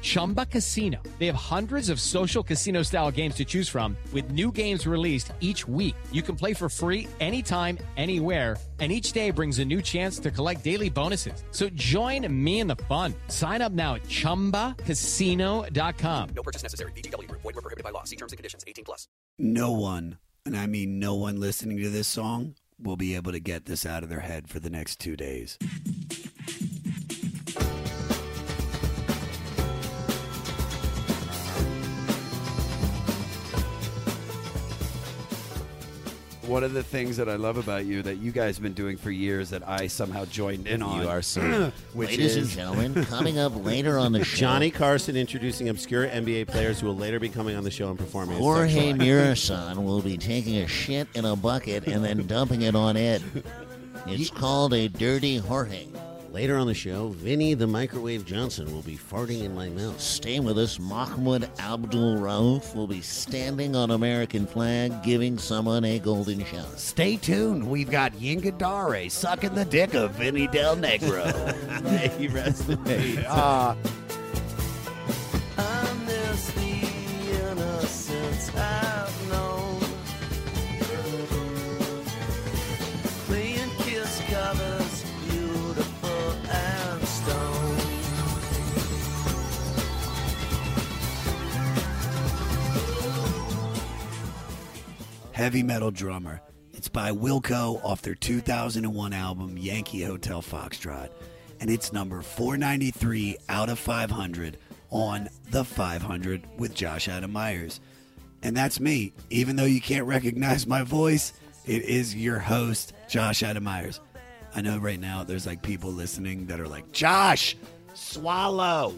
Chumba Casino. They have hundreds of social casino style games to choose from, with new games released each week. You can play for free anytime, anywhere and each day brings a new chance to collect daily bonuses. So join me in the fun. Sign up now at ChumbaCasino.com. No purchase necessary. VGW Group. Void were prohibited by law. See terms and conditions. 18 plus. No one, and I mean no one listening to this song, will be able to get this out of their head for the next two days. One of the things that I love about you that you guys have been doing for years that I somehow joined in on. You are so. which Ladies and is gentlemen, coming up later on the show, Johnny Carson introducing obscure NBA players who will later be coming on the show and performing. Jorge. Muresan will be taking a shit in a bucket and then dumping it on Ed. It's called a dirty Jorge. Later on the show, Vinny the Microwave Johnson will be farting in my mouth. Stay with us. Mahmoud Abdul Rauf will be standing on American flag giving someone a golden shower. Stay tuned. We've got Yinka Dare sucking the dick of Vinny Del Negro. May he rest in peace. uh, heavy metal drummer. It's by Wilco off their 2001 album Yankee Hotel Foxtrot, and it's number 493 out of 500 on the 500 with Josh Adam Myers. And that's me. Even though you can't recognize my voice, it is your host, Josh Adam Myers. I know right now there's like people listening that are like, Josh, swallow.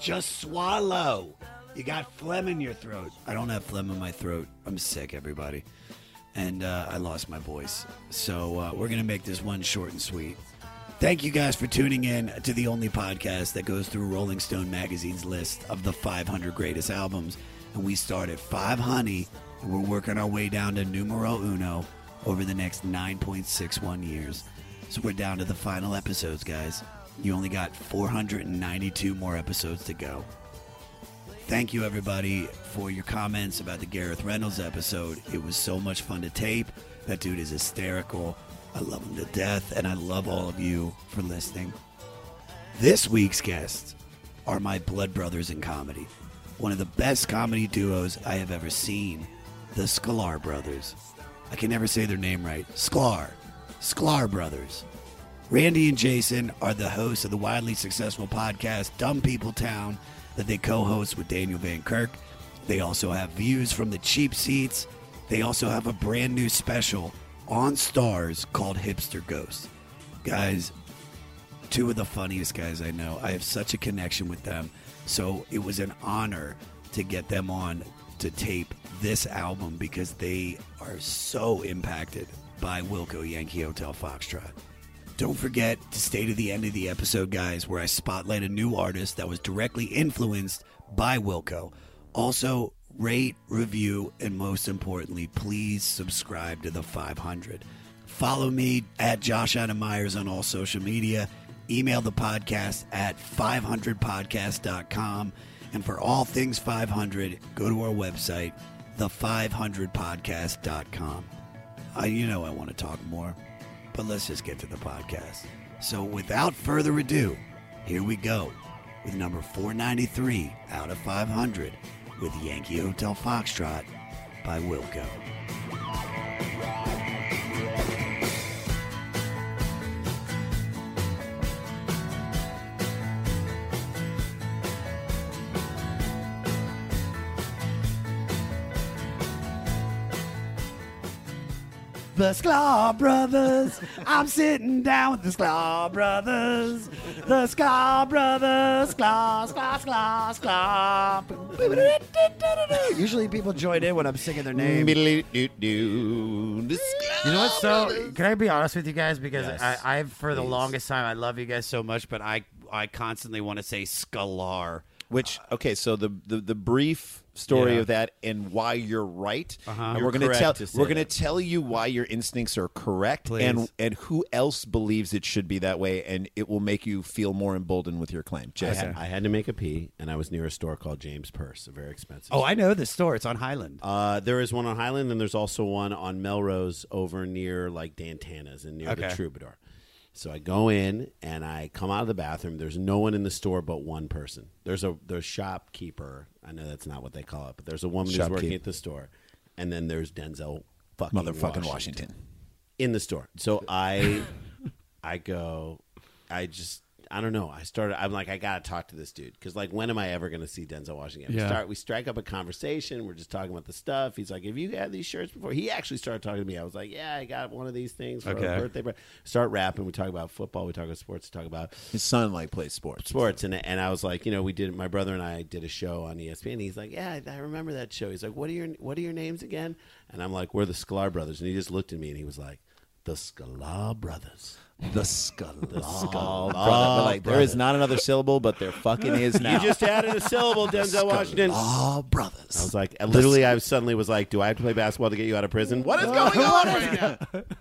Just swallow. You got phlegm in your throat. I don't have phlegm in my throat. I'm sick, everybody. And uh, I lost my voice. So uh, we're going to make this one short and sweet. Thank you guys for tuning in to the only podcast that goes through Rolling Stone magazine's list of the 500 greatest albums. And we start at 5 Honey, and we're working our way down to numero uno over the next 9.61 years. So we're down to the final episodes, guys. You only got 492 more episodes to go. Thank you, everybody, for your comments about the Gareth Reynolds episode. It was so much fun to tape. That dude is hysterical. I love him to death, and I love all of you for listening. This week's guests are my blood brothers in comedy. One of the best comedy duos I have ever seen, the Sklar brothers. I can never say their name right. Sklar. Sklar brothers. Randy and Jason are the hosts of the widely successful podcast Dumb People Town that they co host with Daniel Van Kirk. They also have views from the cheap seats. They also have a brand new special on Starz called Hipster Ghost. Guys, two of the funniest guys I know. I have such a connection with them. So it was an honor to get them on to tape this album because they are so impacted by Wilco Yankee Hotel Foxtrot. Don't forget to stay to the end of the episode, guys, where I spotlight a new artist that was directly influenced by Wilco. Also, rate, review, and most importantly, please subscribe to the 500. Follow me at Josh Adam Myers on all social media. Email the podcast at 500podcast.com. And for all things 500, go to our website, the500podcast.com. I, you know I want to talk more, but let's just get to the podcast. So without further ado, here we go with number 493 out of 500 with Yankee Hotel Foxtrot by Wilco. The Sklar Brothers. I'm sitting down with the Sklar Brothers. The Sklar Brothers. Sklar, Sklar, Sklar, Sklar. Usually people join in when I'm singing their name. You know what? So, can I be honest with you guys? Because Yes, I, I've for the please. longest time, I love you guys so much, but I I constantly want to say Scalar. Which okay, so the the, the brief story Yeah. of that and why you're right, Uh-huh. and You're we're gonna correct tell to say we're gonna that. tell you why your instincts are correct, Please. and and who else believes it should be that way, and it will make you feel more emboldened with your claim. I Jason, had, I had to make a pee, and I was near a store called James Perse, a very expensive. Oh, store. I know the store. It's on Highland. Uh, there is one on Highland, and there's also one on Melrose over near like Dan Tana's and near the Okay. Troubadour. So I go in and I come out of the bathroom. There's no one in the store but one person. There's a there's shopkeeper. I know that's not what they call it, but there's a woman who's Shopkeep. working at the store, and then there's Denzel fucking motherfucking Washington. in the store. So I, I go, I just, I don't know. I started. I'm like, I gotta talk to this dude because, like, when am I ever gonna see Denzel Washington? Yeah. We start. We strike up a conversation. We're just talking about the stuff. He's like, "Have you had these shirts before?" He actually started talking to me. I was like, "Yeah, I got one of these things for Okay. a birthday." But start rapping. We talk about football. We talk about sports. We talk about His son like plays sports. sports and and I was like, you know, we did my brother and I did a show on ESPN. And he's like, yeah, I I remember that show. He's like, what are your what are your names again? And I'm like, we're the Sklar brothers. And he just looked at me and he was like, the Sklar brothers. The skull, the ah, Skull ah, like there is not another syllable, but there fucking is now. You just added a syllable, Denzel Washington. I oh, brothers. I was like, literally, I suddenly was like, do I have to play basketball to get you out of prison? What is going on right now?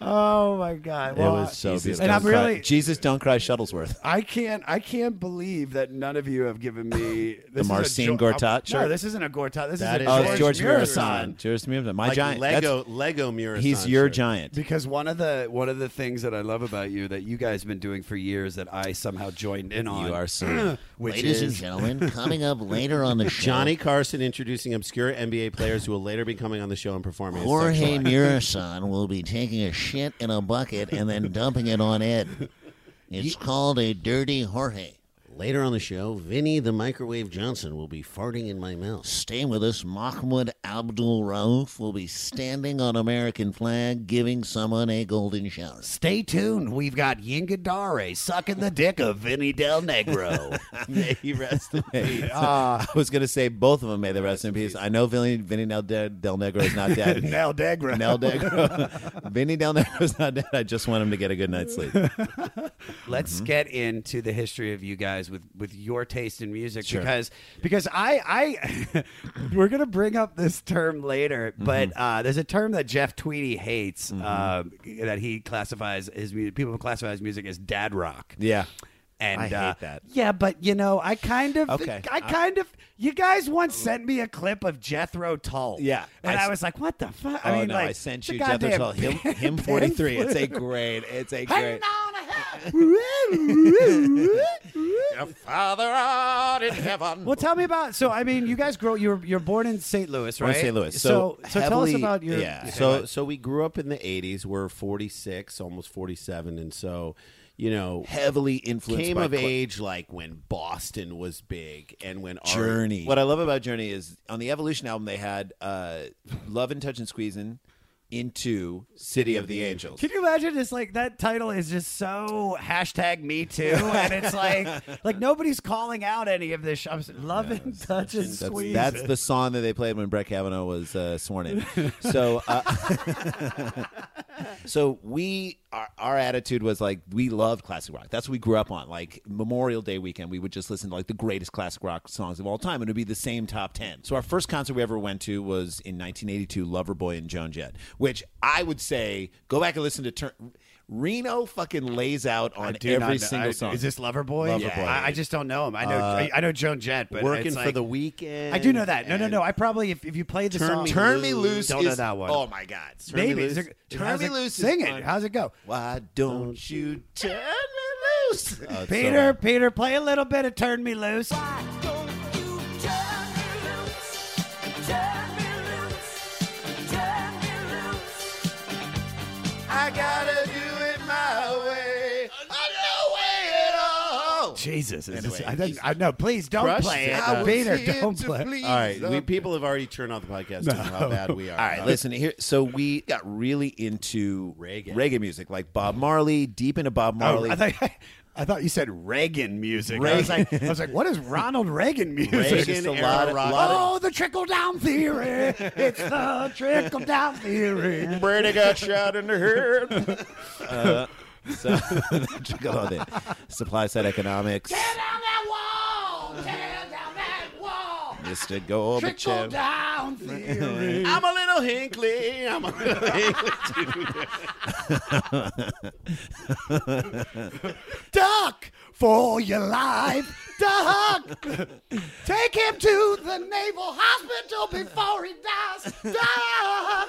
Oh my God! It was so Jesus, beautiful. And I'm don't cry- really- Jesus, don't cry, Shuttlesworth. I can't. I can't believe that none of you have given me this is a Marcin Jo- Gortat No, shirt? this isn't a Gortat. This That is is a Oh, George it's George Muresan. Muresan. George Muresan, my Like giant. Lego, That's- Lego Muresan. he's your shirt. giant. Because one of the one of the things that I love about you that you guys have been doing for years that I somehow joined in on. You are so. which Ladies and is gentlemen, coming up later on the show, Johnny Carson introducing obscure NBA players who will later be coming on the show and performing. as Jorge sexual acts. Muresan will be taking a shit in a bucket and then dumping it on Ed. It's called a dirty Jorge. Later on the show, Vinny the Microwave Johnson will be farting in my mouth. Stay with us. Mahmoud Abdul Rauf will be standing on American flag giving someone a golden shower. Stay tuned. We've got Yinka Dare sucking the dick of Vinny Del Negro. May he rest in peace. I was going to say both of them may they rest in peace. I know Vinny, Vinny Del, Del Negro is not dead. Nel Degra. Nel Negro. Vinny Del Negro is not dead. I just want him to get a good night's sleep. Let's Mm-hmm. get into the history of you guys with, with your taste in music because because I I we're gonna bring up this term later, Mm-hmm. but uh, there's a term that Jeff Tweedy hates um, that he classifies his people classify his music as dad rock. Yeah. And I hate uh, that. Yeah, but you know, I kind of, Okay. I kind of. You guys once sent me a clip of Jethro Tull. Yeah. and I was like, "What the fuck?" oh I mean, no! like, I sent you Jethro Tull. Him, him forty three. It's a great. It's a great. on. Father art in heaven. Well, tell me about. So, I mean, you guys grow. You're you're born in St. Louis, Born right? in St. Louis. So, So so, tell us about your. yeah. So so we grew up in the 80s. We're 46, almost 47 and so, you know, Heavily influenced came by of Cl- age like when Boston was big and when our- Journey. What I love about Journey is on the Evolution album they had uh, "Love and Touch and Squeezing" into "City of the Angels." Can you imagine? It's like that title is just so hashtag Me Too, and it's like like nobody's calling out any of this. I'm love and touch and That's, squeeze. that's the song that they played when Brett Kavanaugh was uh, sworn in. So, uh, so we our, our attitude was like we loved classic rock. That's what we grew up on. Like Memorial Day weekend, we would just listen to like the greatest classic rock songs of all time, and it would be the same top ten. So our first concert we ever went to was in 1982, Loverboy and Joan Jett, which I would say go back and listen to. Turn, Reno fucking lays out on every single I- song. Is this Loverboy? Loverboy. Yeah. I, I just don't know him. I know uh, I, I know Joan Jett, but working it's for like- the weekend. I do know that. No, no, and no. I probably if, if you played the Turn song, Me Turn Me Loose. Don't know is- that one. Oh my god! Turn Maybe Me Is Loose. it- Turn how's Me it- Loose. Sing is it. fun. How's it go? Why don't you turn me loose? Oh, Peter, Peter, play a little bit of "Turn Me Loose." I Jesus, is this- Anyway, I, don't, I know. Please don't crushed play it. it, I was Peter. here Don't to play. please All right, we, the people have already turned off the podcast to know how bad we are. All right, uh, listen here. So we got really into Reggae. reggae music, like Bob Marley, deep into Bob Oh, Marley. I thought I thought you said Reagan music. I was like, I was like, what is Ronald Reagan music? Reagan Just a era lot of- rock. lot of- Oh, the trickle down theory. it's the trickle down theory. Brady got shot in the head. So that took a lot of. Supply side economics. Tear down that wall. Tear down that wall. Mr. Gorbachev. down theory. I'm a little Hinckley. I'm a little Hinckley. Duck for your life. Duck. Take him to the naval hospital before he dies. Duck.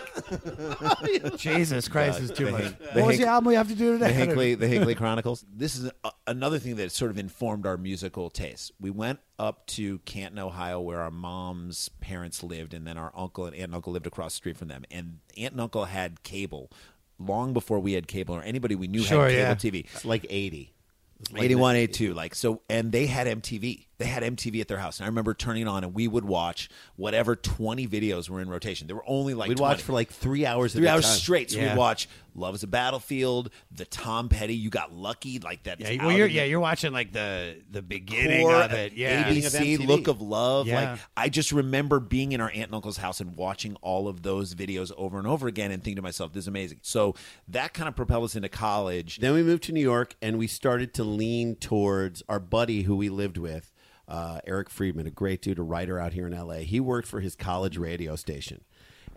Jesus Christ, is too The much. Hink- the what was Hink- the album we have to do the today? Hinckley, the Hinckley Chronicles. This is a, another thing that sort of informed our musical taste. We went up to Canton, Ohio, where our mom's parents lived, and then our uncle and aunt and uncle lived across the street from them. And aunt and uncle had cable long before we had cable or anybody we knew Sure, had cable yeah. TV. It's like 80. It's like 81, the- 82. Like, so, and they had MTV. They had MTV at their house. And I remember turning it on and we would watch whatever 20 videos were in rotation. There were only like We'd 20. watch for like three hours. three hours time. straight. So Yeah. we'd watch Love is a Battlefield, the Tom Petty, You Got Lucky, like that. Yeah, well, you're, yeah, you're watching like the the beginning core of it. Yeah, ABC, MTV. Look of Love. Yeah. Like I just remember being in our aunt and uncle's house and watching all of those videos over and over again and thinking to myself, "This is amazing." So that kind of propelled us into college. Then we moved to New York and we started to lean towards our buddy who we lived with, uh, Eric Friedman, a great dude, a writer out here in LA. He worked for his college radio station.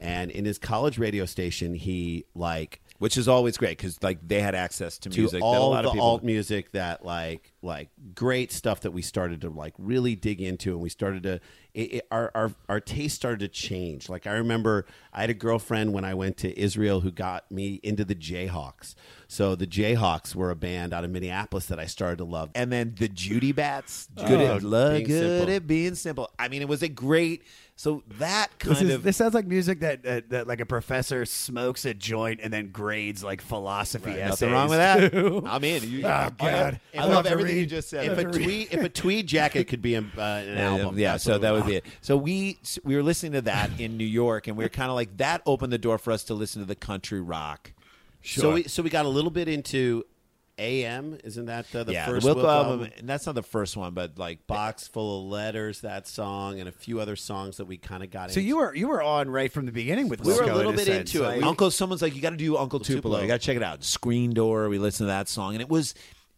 And in his college radio station, he like Which is always great because like they had access to to music that a all lot the of people alt music that like like great stuff that we started to like really dig into and we started to it, it, our, our our taste started to change like i remember i had a girlfriend when i went to israel who got me into the jayhawks so the jayhawks were a band out of minneapolis that i started to love and then the Judy Bats, oh. good Oh, at love, good simple. at being simple. I mean, it was a great. So that kind This, is, of this sounds like music that, that that like a professor smokes a joint and then grades like philosophy essays. nothing wrong with that. I'm in. You, Oh, I, God. I I love love everything you just said. if a tweed if a tweed jacket could be an, uh, an album Yeah, so that would be it. So we we were listening to that in New York, and we were kind of like that opened the door for us to listen to the country rock. Sure. so we so we got a little bit into am isn't that uh, the yeah, first the Wilco, Wilco album, and that's not the first one, but like box full of letters that song and a few other songs that we kind of got So into. you were you were on right from the beginning with We were a little in bit sense. into it. Like- Uncle, someone's like, you got to do Uncle Tupelo. Tupelo. You got to check it out. Screen Door. We listened to that song, and it was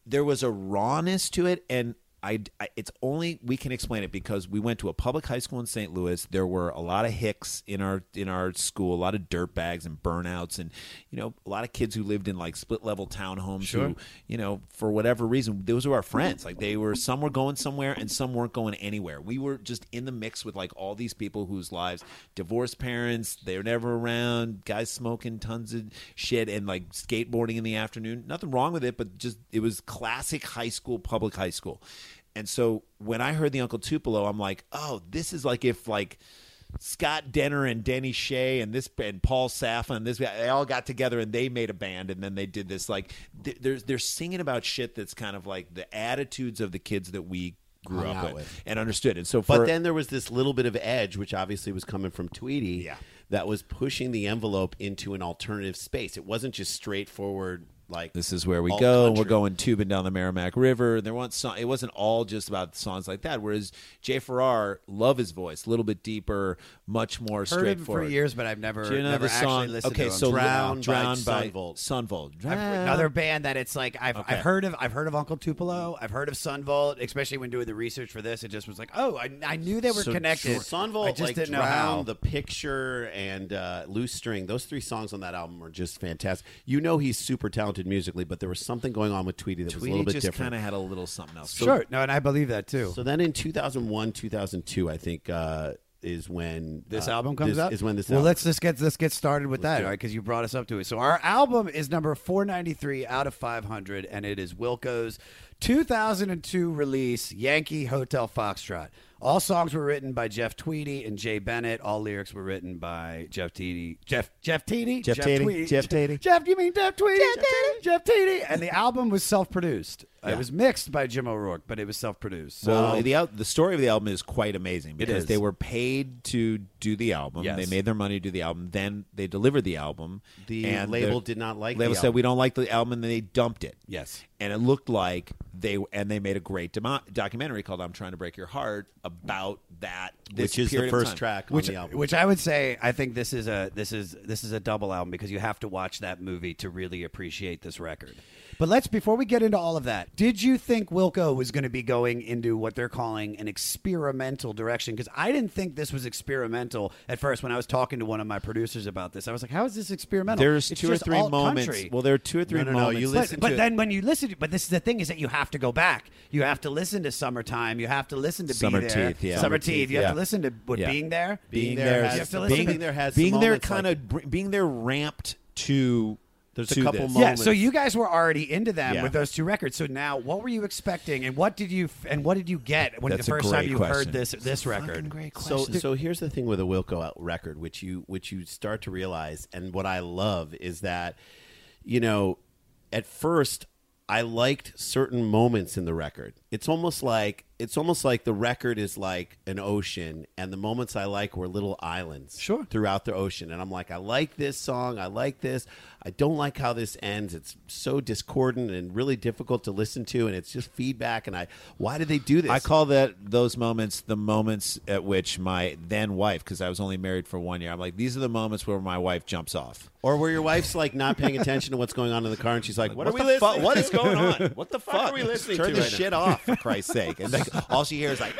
there was a rawness to it, and I, I it's only we can explain it because we went to a public high school in St. Louis. There were a lot of hicks in our in our school, a lot of dirt bags and burnouts, and you know a lot of kids who lived in like split level townhomes. Who you know for whatever reason those were our friends. Like they were some were going somewhere and some weren't going anywhere. We were just in the mix with like all these people whose lives divorced parents, they're never around, guys smoking tons of shit and like skateboarding in the afternoon. Nothing wrong with it, but just it was classic high school, public high school. And so when I heard the Uncle Tupelo, I'm like, oh, this is like if like Scott Denner and Denny Shea and this and Paul Safa and this guy they all got together and they made a band and then they did this like they're they're singing about shit that's kind of like the attitudes of the kids that we grew Hung up with, with. and understood. And so for But then there was this little bit of edge, which obviously was coming from Tweedy, Yeah. that was pushing the envelope into an alternative space. It wasn't just straightforward like This is where we go. country. We're going tubing down the Meramec River. There wasn't song, it wasn't all just about songs like that. Whereas Jay Farrar, love his voice, a little bit deeper, much more heard him for years, but I've never Do you know never the actually song? listened okay, to him. so Drowned by Drowned by Son Volt. Sunvolt. I've- another band that it's like I've, Okay. I've heard of I've heard of Uncle Tupelo I've heard of Son Volt especially when doing the research for this it just was like oh I, I knew they were So connected Son Volt, I just like didn't know how The Picture, and uh, Loose String. Those three songs on that album are just fantastic. You know he's super talented musically, but there was something going on with Tweedy that was a Tweedy little bit just different. kind of had a little something else. sure no and I believe that too So then in 2001, 2002, I think uh, is when this uh, album comes this out Is when this well album let's just get let's get started with that do it. all right because you brought us up to it so our album is number 493 out of 500 and it is Wilco's 2002 release Yankee Hotel Foxtrot all songs were written by Jeff Tweedy and Jay Bennett. All lyrics were written by Jeff Tweedy. Jeff Jeff Tweedy. Jeff Tweedy. Tweedy. Jeff Tweedy. Jeff, you mean Jeff Tweedy? Jeff Tweedy. Jeff Tweedy. And the album was self-produced. Yeah. It was mixed by Jim O'Rourke, but it was self-produced. So well, the the story of the album is quite amazing because is. they were paid to do the album. Yes. They made their money to do the album. Then they delivered the album. The and label the did not like Label the said album. we don't like the album, and then they dumped it. Yes. and it looked like they and they made a great demo- documentary called "I'm Trying to Break Your Heart" about that, this which is the first track which, on the album. which I would say, I think this is a this is this is a double album because you have to watch that movie to really appreciate this record. But let's before we get into all of that, did you think Wilco was going to be going into what they're calling an experimental direction? Because I didn't think this was experimental at first. When I was talking to one of my producers about this, I was like, "How is this experimental?" There's It's two or three moments. country. Well, there are two or three No, no, no, moments. you But, listen but to- then when you listen to, but this is the thing is that you have to go back. You have to listen to "Summertime." You have to listen to Summer "Be There." Teeth, yeah. Summer Summer Teeth. Teeth, You have to listen to what Yeah. being there. Being You there have has to listen being there has being there kind like- of being there ramped to There's a couple this. moments. Yeah, so you guys were already into them Yeah. with those two records. So now, what were you expecting, and what did you and what did you get when That's the a first time great you question. heard this this record? Great So, so here's the thing with a Wilco out record, which you which you start to realize, and what I love is that, you know, at first I liked certain moments in the record. It's almost like it's almost like the record is like an ocean, and the moments I like were little islands, Sure. throughout the ocean. And I'm like, I like this song, I like this. I don't like how this ends. It's so discordant and really difficult to listen to, and it's just feedback. And I, why did they do this? I call that those moments the moments at which my then wife, because I was only married for one year, I'm like, these are the moments where my wife jumps off. Or where your wife's like not paying attention to what's going on in the car, and she's like, "What, are we listening? fuck? What is going on? What the fuck fuck? are we listening Turn to this right now?" shit off, for Christ's sake! And like, all she hears like,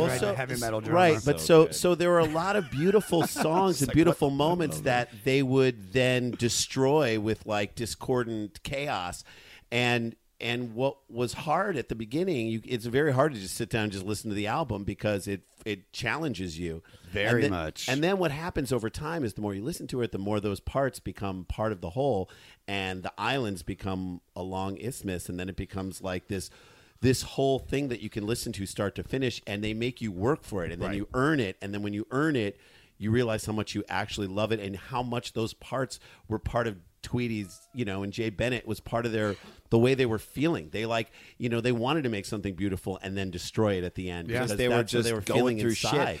Well, right so- to heavy metal drummer. Right, but So so so there were a lot of beautiful songs and like, beautiful what the- moments that they would then destroy with like discordant chaos, and and what was hard at the beginning, you, it's very hard to just sit down and just listen to the album because it it challenges you Very And then- much. And then what happens over time is the more you listen to it, the more those parts become part of the whole, and the islands become a long isthmus, and then it becomes like this this whole thing that you can listen to start to finish, and they make you work for it, and then you earn it, and then when you earn it, you realize how much you actually love it, and how much those parts were part of. Tweedy's, you know, and Jay Bennett was part of their the way they were feeling. They like, you know, they wanted to make something beautiful and then destroy it at the end Because because they were just they were going feeling through inside. shit.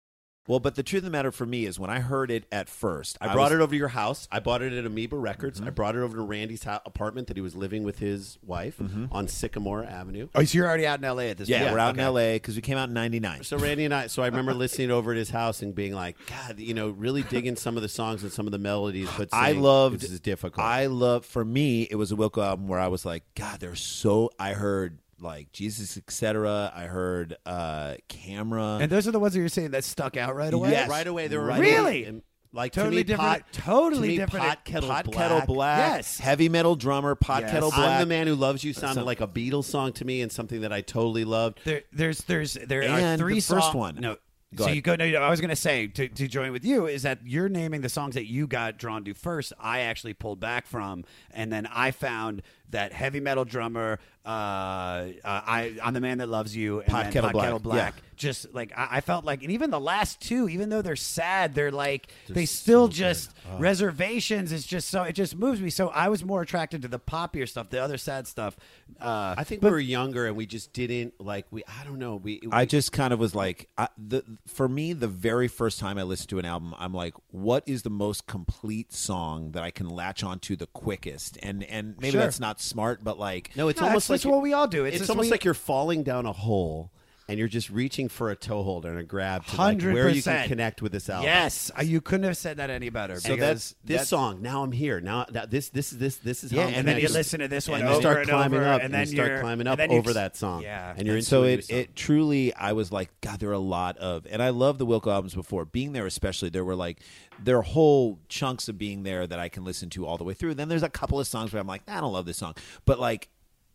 Well, but the truth of the matter for me is when I heard it at first, I brought was- it over to your house. I bought it at Amoeba Records. Mm-hmm. I brought it over to Randy's ho- apartment that he was living with his wife mm-hmm. on Sycamore Avenue. Oh, so you're already out in L.A. at this Yeah, point? we're out Okay. in L.A. because we came out in '99. So Randy and I, so I remember listening over at his house and being like, God, you know, really digging some of the songs and some of the melodies. But I saying, loved. this is difficult. I love. For me, it was a Wilco album where I was like, God, they're so. I heard like Jesus, etc. I heard uh Camera. And those are the ones that you're saying that stuck out right away. Yes. right away. They were Right Really? and, like Totally to me, different- Pot, totally to me, different- Pot kettle Pot black. Kettle Black. Yes. Heavy metal drummer. Pot Yes. Kettle Black. I'm the man who loves you sounded Some- like a Beatles song to me and something that I totally loved. There, there's, there's, there are And three the first song- one. No. Go so ahead. you go. No, I was going to say to, to join with you is that you're naming the songs that you got drawn to first. I actually pulled back from, and then I found that heavy metal drummer. Uh, uh, I I'm the man that loves you. And Pot then Kettle Pot Black. Kettle Black. Yeah. Just like I, I felt like, and even the last two, even though they're sad, they're like they still just reservations. It's just so it just moves me. So I was more attracted to the poppier stuff, the other sad stuff. Uh, I think but- we were younger and we just didn't like we. I don't know. We. I we- just kind of was like, I, the for me, the very first time I listened to an album, I'm like, what is the most complete song that I can latch onto the quickest? And and maybe Sure. that's not smart, but like, no. It's No, almost that's- like that's what we all do. It's It's, almost we- like you're falling down a hole. And you're just reaching for a toe holder and a grab to like, where you can connect with this album. Yes, Uh, you couldn't have said that any better. So because that's this song. Now I'm here. Now that this this is this this is Yeah, I'm and then you listen to this one and you over start and climbing over, up, and you then start you're- climbing and up then you over that song. Yeah. and you're into so it, it truly i was like god there are a lot of and i love the wilco albums before being there especially there were like there are whole chunks of being there that i can listen to all the way through then there's a couple of songs where i'm like i don't love this song but like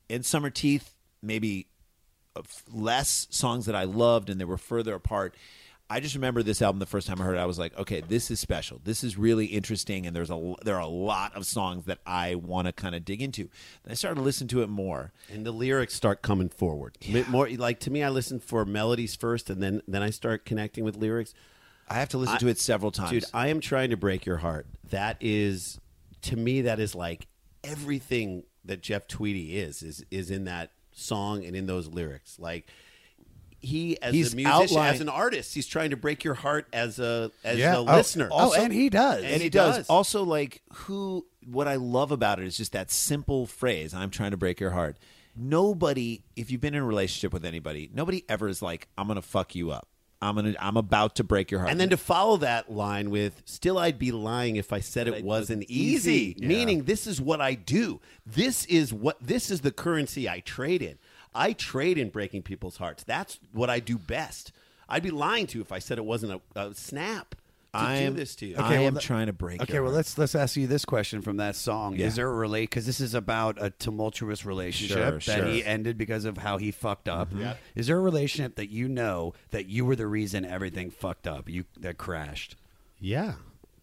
in summer teeth maybe of less songs that i loved and they were further apart I just remember this album the first time I heard it. I was like, okay, this is special. This is really interesting, and there's a there are a lot of songs that I want to kind of dig into. Then I started to listen to it more, and the lyrics start coming forward. Bit More like to me, I listen for melodies first, and then then I start connecting with lyrics. I have to listen to it several times. Dude, I am trying to break your heart. That is, to me, that is like everything that Jeff Tweedy is is is in that song and in those lyrics. Like he, as He's a musician, outlined- as an artist, he's trying to break your heart as a as Yeah. a Oh, listener. oh, and he does. and he does. Also, like who? What I love about it is just that simple phrase. I'm trying to break your heart. Nobody, if you've been in a relationship with anybody, nobody ever is like, "I'm gonna fuck you up. I'm gonna, I'm about to break your heart." And then to follow that line with, still I'd be lying if I said it wasn't easy. easy. Meaning, this is what I do. This is what, this is the currency I trade in. I trade in breaking people's hearts. That's what I do best. I'd be lying to you if I said it wasn't a, a snap to I do am- this to you. Okay, I am th- trying to break. Okay, your well heart. let's let's ask you this question from that song. Yeah. Is there a relate? Because this is about a tumultuous relationship Sure, that sure. Mm-hmm. he ended because of how he fucked up. Yeah. Is there a relationship that you know that you were the reason everything fucked up? You that crashed. Yeah.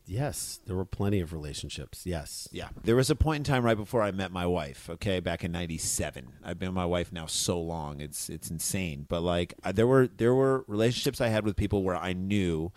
Yes. There were plenty of relationships. Yes. Yeah. There was a point in time right before I met my wife, okay, back in 97. I've been with my wife now so long. It's it's insane. But like I- there were there were relationships I had with people where I knew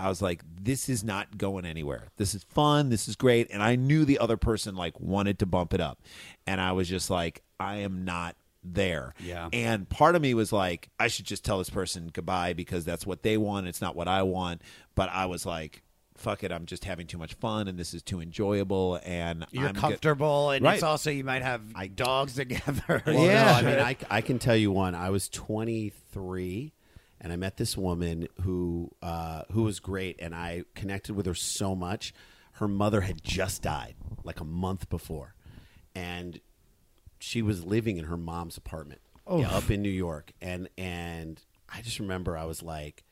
I was like this is not going anywhere. This is fun, this is great, and I knew the other person like wanted to bump it up. And I was just like I am not there. Yeah. And part of me was like I should just tell this person goodbye because that's what they want, it's not what I want. But I was like fuck it, I'm just having too much fun and this is too enjoyable and You're I'm get- comfortable, and Right. it's also you might have dogs together. Well, Yeah. no, I mean, I, I can tell you one. I was 23, and I met this woman who uh, who was great, and I connected with her so much. Her mother had just died, like a month before, and she was living in her mom's apartment yeah, up in New York, and and I just remember I was like,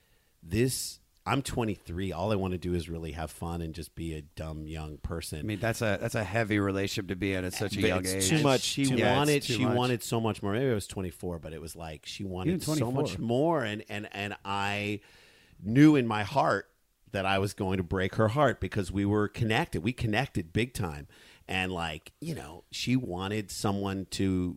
this. I'm 23. All I want to do is really have fun and just be a dumb young person. I mean, that's a that's a heavy relationship to be in at such a young It's age. too much. She too. Yeah, wanted. She much. wanted so much more. Maybe I was 24, but it was like she wanted so much more, and and and I knew in my heart that I was going to break her heart because we were connected. We connected big time, and like you know, she wanted someone to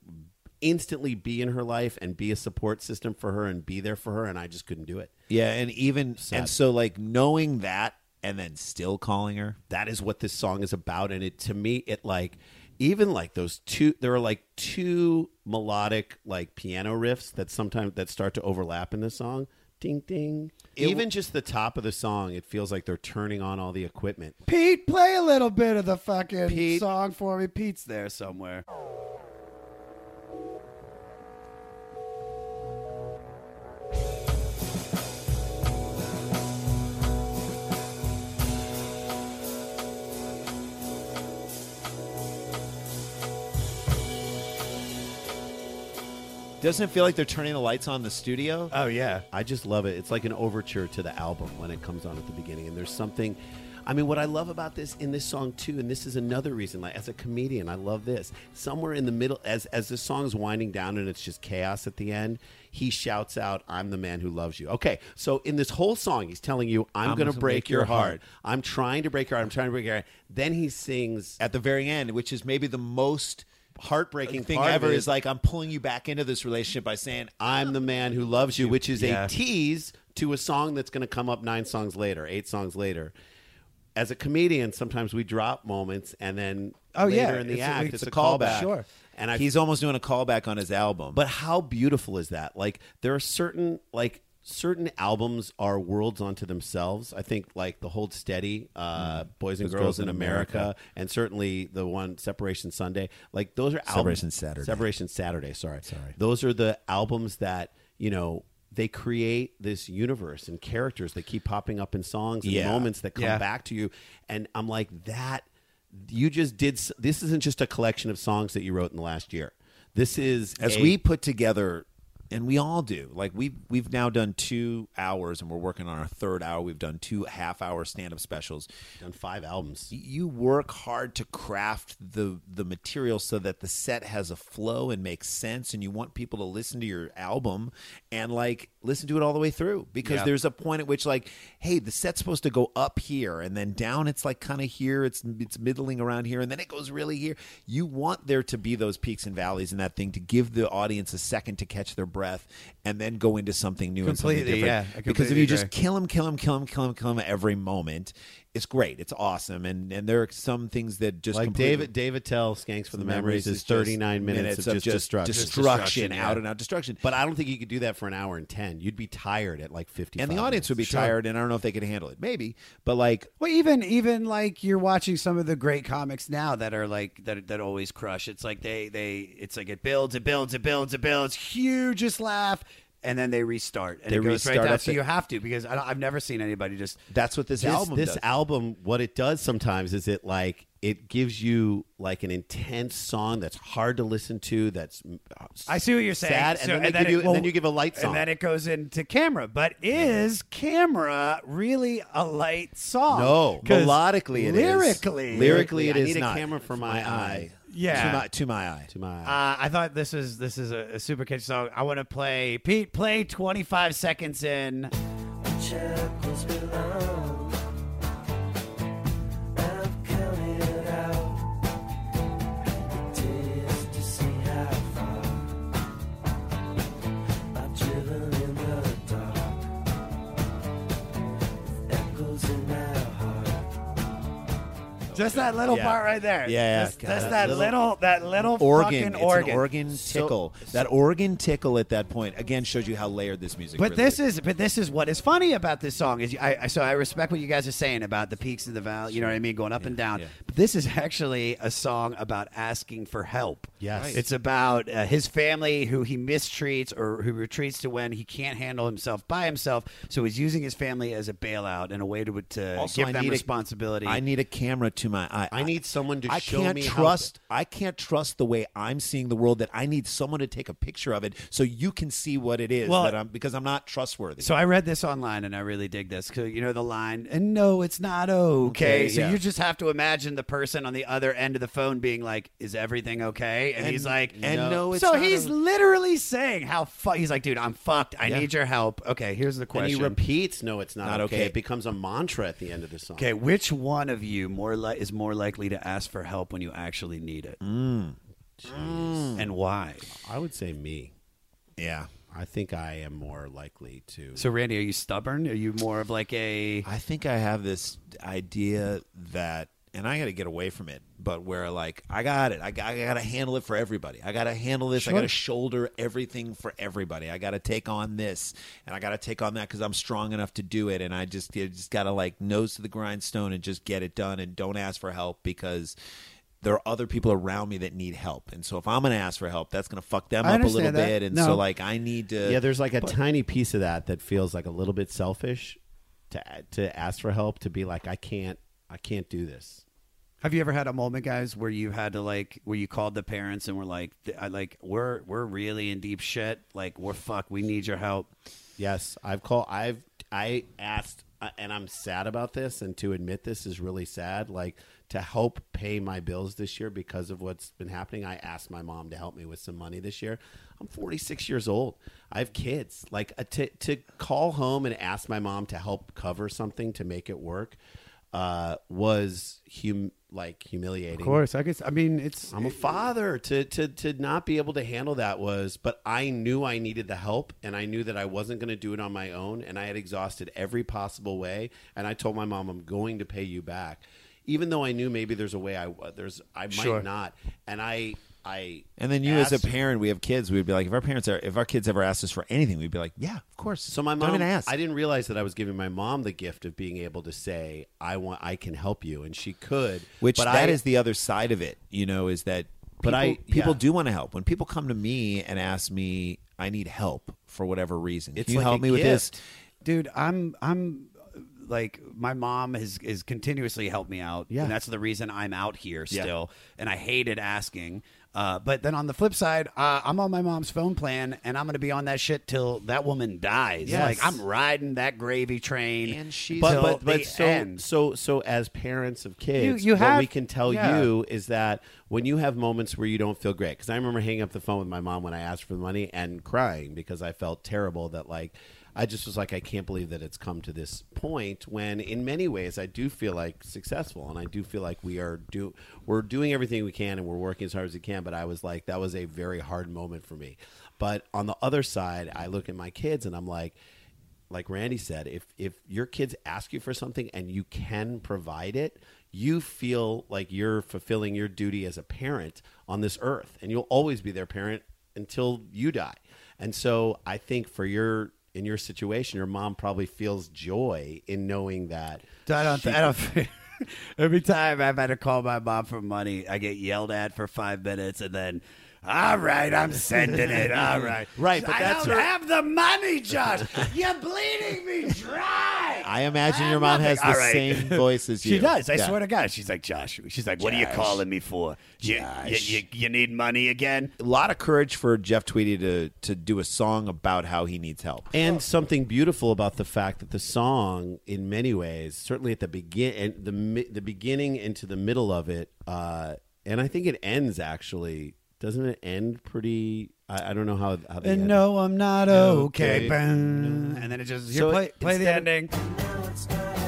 instantly be in her life and be a support system for her and be there for her, and I just couldn't do it. Yeah, and even Sad. and so like knowing that and then still calling her. that is what this song is about and it to me it like even like those two there are like two melodic like piano riffs that sometimes that start to overlap in the song ding ding even just the top of the song it feels like they're turning on all the equipment Pete, play a little bit of the fucking Pete. song for me. Pete's there somewhere. Doesn't it feel like they're turning the lights on in the studio? Oh yeah. I just love it. It's like an overture to the album when it comes on at the beginning. And there's something, I mean, what I love about this in this song too, and this is another reason. Like as a comedian, I love this. Somewhere in the middle, as as the song's winding down and it's just chaos at the end, he shouts out, "I'm the man who loves you." Okay, so in this whole song, he's telling you, "I'm, I'm going to gonna break, your heart. I'm trying to break your heart. I'm trying to break your heart." Then he sings At the very end, which is maybe the most heartbreaking thing ever is, like I'm pulling you back into this relationship by saying I'm the man who loves you, which is Yeah. a tease to a song that's going to come up nine songs later, eight songs later. As a comedian, sometimes we drop moments, and then Oh, later yeah. in the It's a- act, it's a callback. Sure. And I, he's almost doing a callback on his album. but how beautiful is that? Like there are certain like certain albums are worlds unto themselves. I think like the Hold Steady, uh, Boys and Those Girls, in America, and certainly the one Separation Sunday. Like those are albums. Separation Saturday. Separation Saturday. Sorry, sorry. Those are the albums that you know they create this universe and characters that keep popping up in songs and Yeah. moments that come Yeah. back to you. And I'm like, that you just did. s- This isn't just a collection of songs that you wrote in the last year. This is as a- we put together and we all do. Like we've we've now done two hours and we're working on our third hour. We've done two half hour stand-up specials. Done five albums. You work hard to craft the the material so that the set has a flow and makes sense and you want people to listen to your album and like listen to it all the way through because Yeah. there's a point at which like hey the set's supposed to go up here and then down it's like kind of here. It's it's middling around here and then it goes really here. You want there to be those peaks and valleys in that thing to give the audience a second to catch their breath and then go into something new and something Completely, different yeah, because if completely you just kill him, kill him, kill him, kill him, kill him every moment. It's great. It's awesome, and and there are some things that just like David Dave Attell Skanks for the The Memories Memories is is 39 minutes, minutes of, of just, just destruction. destruction, out and out destruction. But I don't think you could do that for an hour and 10. You'd be tired at like 50. and the audience would be Sure. tired, and I don't know if they could handle it. Maybe, but like Well, even even like you're watching some of the great comics now that are like that that always crush. It's like they they it's like it builds, it builds, it builds, it builds, hugest laugh, and then they restart. And They it goes restart right down. So the- you have to because I, i've never seen anybody just. that's what this, this album this does. album what it does sometimes is it like it gives you like an intense song that's hard to listen to that's uh, I see what you're saying. sad and So- then, they then give you, it- and then you give a light song And then it goes into camera. But is camera really a light song? No, melodically it is. lyrically, lyrically it I is need a not. camera for my eye Yeah. to my to my eye. to my Uh, I thought this is this is a, a super catchy song. I want to play Pete. Play twenty five seconds in. Just that little Yeah. part right there. Yeah, yeah. Just, God, just that that little little, that little Organ, fucking it's organ. an organ tickle. that organ tickle at that point again shows you how layered this music. But really this is but this is what is funny about this song is I, I so I respect what you guys are saying about the peaks and the valley. You know what I mean, going up and down. Yeah. But this is actually a song about asking for help. Yes. Right. it's about uh, his family who he mistreats or who retreats to when he can't handle himself by himself. So he's using his family as a bailout and a way to to Also, give I them need a- responsibility. I need a camera to my eye. I need someone to I show can't me how trust. I can't trust the way I'm seeing the world. That I need someone to take a picture of it so you can see what it is. Well- that I'm because I'm not trustworthy. So I read this online and I really dig this. Cause you know the line, and no, it's not okay. Okay, so yeah. you just have to imagine the person on the other end of the phone being like, "Is everything okay?" And, And- he's like, and no, it's so not he's o- literally saying how fu- he's like, "Dude, I'm fucked. I Yeah. need your help." Okay, here's the and question. he repeats no it's not, Not okay. okay. it becomes a mantra at the end of the song okay, which one of you more li- is more likely to ask for help when you actually need it, Mm. and why? I would say me yeah. I think I am more likely to So, Randy, are you stubborn? Are you more of like a I think I have this idea that, and I got to get away from it, but where like I got it, I got, I got to handle it for everybody. I got to handle this. I got to shoulder everything for everybody. I got to take on this, and I got to take on that because I'm strong enough to do it. And I just, you just got to like nose to the grindstone and just get it done, and don't ask for help because. There are other people around me that need help, and so if I'm going to ask for help, that's going to fuck them I up a little that. bit. And No. so, like, I need to. yeah there's like a tiny piece of that that feels like a little bit selfish to to ask for help to be like I can't I can't do this Have you ever had a moment, guys, where you had to like, where you called the parents and were like, I like, we're we're really in deep shit. Like, we're fucked. We need your help. Yes, I've called. I've I asked, uh, and I'm sad about this. And to admit this is really sad. Like to help pay my bills this year because of what's been happening. I asked my mom to help me with some money this year. I'm 46 years old. I have kids. Like uh, to to call home and ask my mom to help cover something to make it work uh, was hum like humiliating. Of course, I guess. I mean, it's. I'm a father. To to to not be able to handle that was, but I knew I needed the help, and I knew that I wasn't going to do it on my own, and I had exhausted every possible way. And I told my mom, "I'm going to pay you back," even though I knew maybe there's a way I there's I might Sure. not. And I I And then you, as a parent, we have kids. We'd be like, if our parents are, if our kids ever asked us for anything, we'd be like, yeah, of course. So my mom, even ask. I didn't realize that I was giving my mom the gift of being able to say, "I want, I can help you," and she could. Which but that I, is the other side of it, you know, is that But I- people yeah. do want to help. When people come to me and ask me, I need help for whatever reason. It's Can you like help a me with this? dude i'm i'm like my mom has is continuously helped me out Yeah. and that's the reason i'm out here Yeah. still and i hated asking uh, but then on the flip side, uh, I'm on my mom's phone plan, and I'm going to be on that shit till that woman dies. Yes. Like I'm riding that gravy train, And she's but but, but so end. so so as parents of kids, You- you what have- we can tell yeah. you is that when you have moments where you don't feel great, because I remember hanging up the phone with my mom when I asked for the money and crying because I felt terrible that like I just was like I can't believe that it's come to this point when in many ways I do feel like successful and I do feel like we are do we're doing everything we can and we're working as hard as we can, but I was like that was a very hard moment for me. But on the other side, I look at my kids and I'm like like Randy said, if if your kids ask you for something and you can provide it, you feel like you're fulfilling your duty as a parent on this earth, and you'll always be their parent until you die. And so, I think for your in your situation, your mom probably feels joy in knowing that. I don't. she- I don't. Every time I've had to call my mom for money, I get yelled at for five minutes, and then, all right, I'm sending it. All right, Right, but I that's don't her- have the money, Josh. You're bleeding me dry. I imagine your mom has the All right. same voice as you. She does. I Yeah. swear to God. She's like Josh. She's like, what are you Josh. calling me for? You, you, Josh. you, you need money again? A lot of courage for Jeff Tweedy to to do a song about how he needs help. And something beautiful about the fact that the song, in many ways, certainly at the begin, and the mi- the beginning into the middle of it, uh, and I think it ends actually. Doesn't it end pretty? I, I don't know how. how they And end. no, I'm not okay. Okay. Bang. Mm. And then it just here, So play, play the instead of- ending.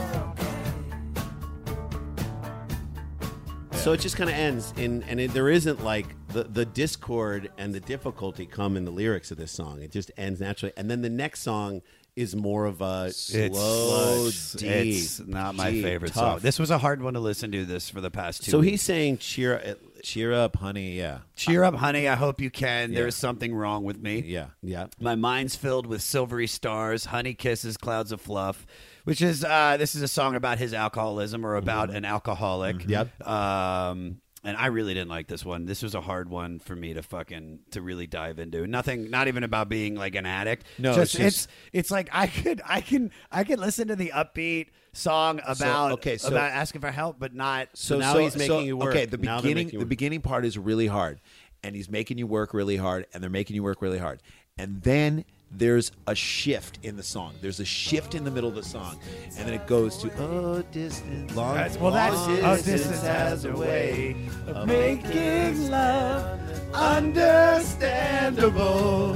So it just kind of ends, in, and it, there isn't like the the discord and the difficulty come in the lyrics of this song. It just ends naturally, and then the next song is more of a slow, It's, deep. it's not my deep, favorite tough. song. This was a hard one to listen to. This for the past two. So weeks. he's saying, "Cheer, Cheer up, honey. Yeah. cheer up, honey. I hope you can. Yeah. There's something wrong with me. Yeah. yeah." My mind's filled with silvery stars, honey kisses, clouds of fluff. Which is uh, this is a song about his alcoholism or about an alcoholic. Yep. Um, and I really didn't like this one. This was a hard one for me to fucking to really dive into. Nothing, not even about being like an addict. No, just, it's just- it's it's like I could I can I can listen to the upbeat song about okay, so- about asking for help, but not. So now he's making so- you work. Okay, the Now beginning the beginning part is really hard, and he's making you work really hard, and they're making you work really hard, and then there's a shift in the song. There's a shift in the middle of the song, and then it goes to oh distance, long. That's- well, that's- long oh, distance has a way of making love understandable.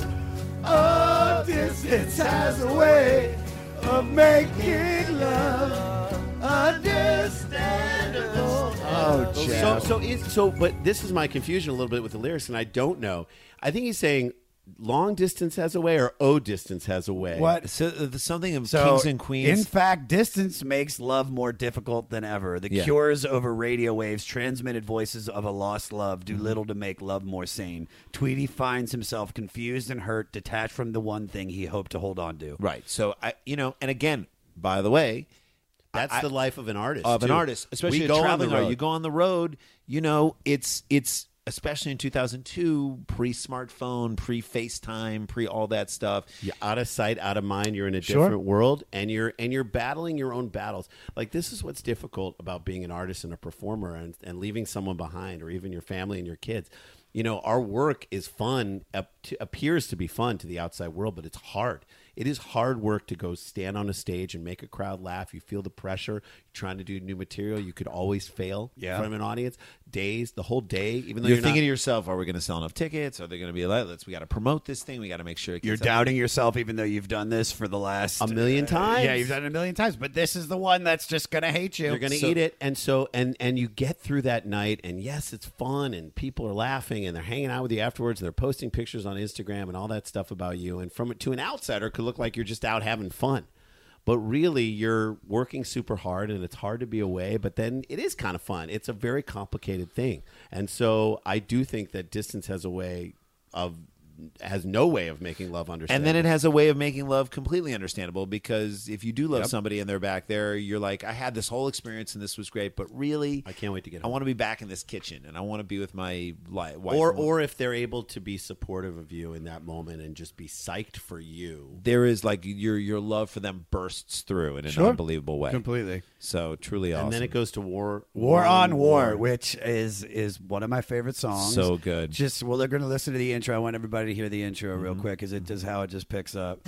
Oh, distance has a way of making love understandable. Oh, Jeff. So, so is so, but this is my confusion a little bit with the lyrics, and I don't know. I think he's saying long distance has a way, or O distance has a way. What? So uh, something of So, kings and queens. In fact, distance makes love more difficult than ever. The Yeah. cures over radio waves, transmitted voices of a lost love, Mm-hmm. do little to make love more sane. Tweedy finds himself confused and hurt, detached from the one thing he hoped to hold on to. right. So I, you know, and again, by the way, That's I- the life of an artist. of an artist, especially we a go on the traveling road. You go on the road, you know, it's it's especially in 2002, pre smartphone, pre FaceTime, pre all that stuff. You're out of sight, out of mind. You're in a Sure. different world, and you're and you're battling your own battles. Like this is what's difficult about being an artist and a performer, and, and leaving someone behind, or even your family and your kids. You know, our work is fun, to, appears to be fun to the outside world, but it's hard. It is hard work to go stand on a stage and make a crowd laugh. You feel the pressure. You're trying to do new material. You could always fail Yeah. in front of an audience. Days, the whole day, even though You're, you're, thinking not, to yourself, are we going to sell enough tickets? Are they going to be like, let's, we got to promote this thing. We got to make sure it You're gets out." doubting yourself, even though you've done this for the last A million uh, times. Yeah, you've done it a million times, but this is the one that's just gonna hate you. You're going to So- eat it, and so and and you get through that night, and yes, it's fun, and people are laughing, and they're hanging out with you afterwards, and they're posting pictures on Instagram and all that stuff about you, and from it to an outsider, it could look like you're just out having fun, but really you're working super hard, and it's hard to be away, but then it is kind of fun. It's a very complicated thing, and so I do think that distance has a way of has no way of making love understandable. And then it has a way of making love completely understandable because if you do love Yep. somebody and they're back there, you're like, I had this whole experience and this was great, but really, I can't wait to get I want to be back in this kitchen and I want to be with my li- wife. or or if they're able to be supportive of you in that moment and just be psyched for you. there is like your your love for them bursts through in an Sure. unbelievable way, Completely. So truly awesome. And then it goes to war War on War, which is is one of my favorite songs. So good. Just well, they're going to listen to the intro. I want everybody to hear the intro real Mm-hmm. quick because it does how it just picks up.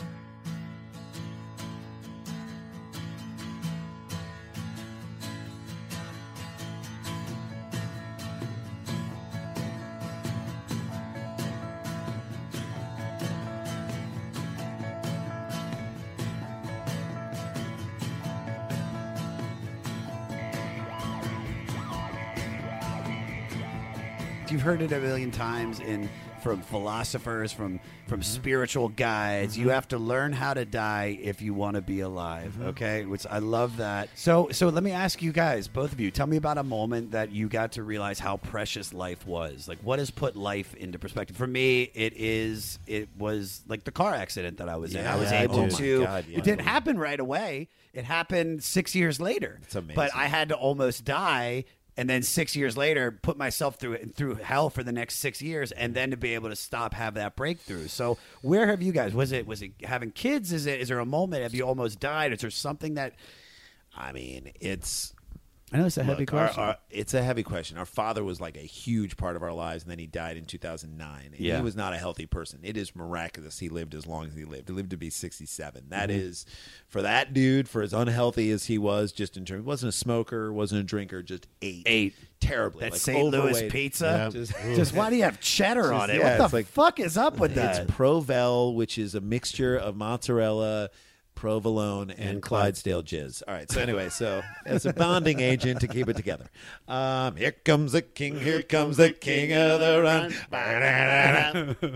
You've heard it a million times in from philosophers, from from mm-hmm. spiritual guides. You mm-hmm. have to learn how to die if you want to be alive. Mm-hmm. Okay, which I love that. So so let me ask you guys, both of you, tell me about a moment that you got to realize how precious life was. Like what has put life into perspective? For me, it is it was like the car accident that I was in. I was Yeah, able dude. to. Oh my God, yeah. It didn't happen right away. It happened six years later. It's amazing. But I had to almost die and then six years later put myself through through hell for the next six years and then to be able to stop have that breakthrough. So where have you guys was it was it having kids? Is it is there a moment have you almost died? Is there something that I mean, it's I know it's a heavy Look, our- question. our- it's a heavy question. Our father was like a huge part of our lives, and then he died in 2009. And Yeah. he was not a healthy person. It is miraculous he lived as long as he lived. He lived to be 67. That Mhm. is, for that dude, for as unhealthy as he was, just in terms, wasn't a smoker, wasn't a drinker, just ate, ate terribly. that like St. Louis overweight. pizza Just, just, why do you have cheddar on it yeah, what the like- fuck is up with that It's Provel, which is a mixture of mozzarella, provolone, and, And Clydesdale jizz. All right. So anyway, so as a bonding agent to keep it together. Um, here comes the king. Here comes the king of the run.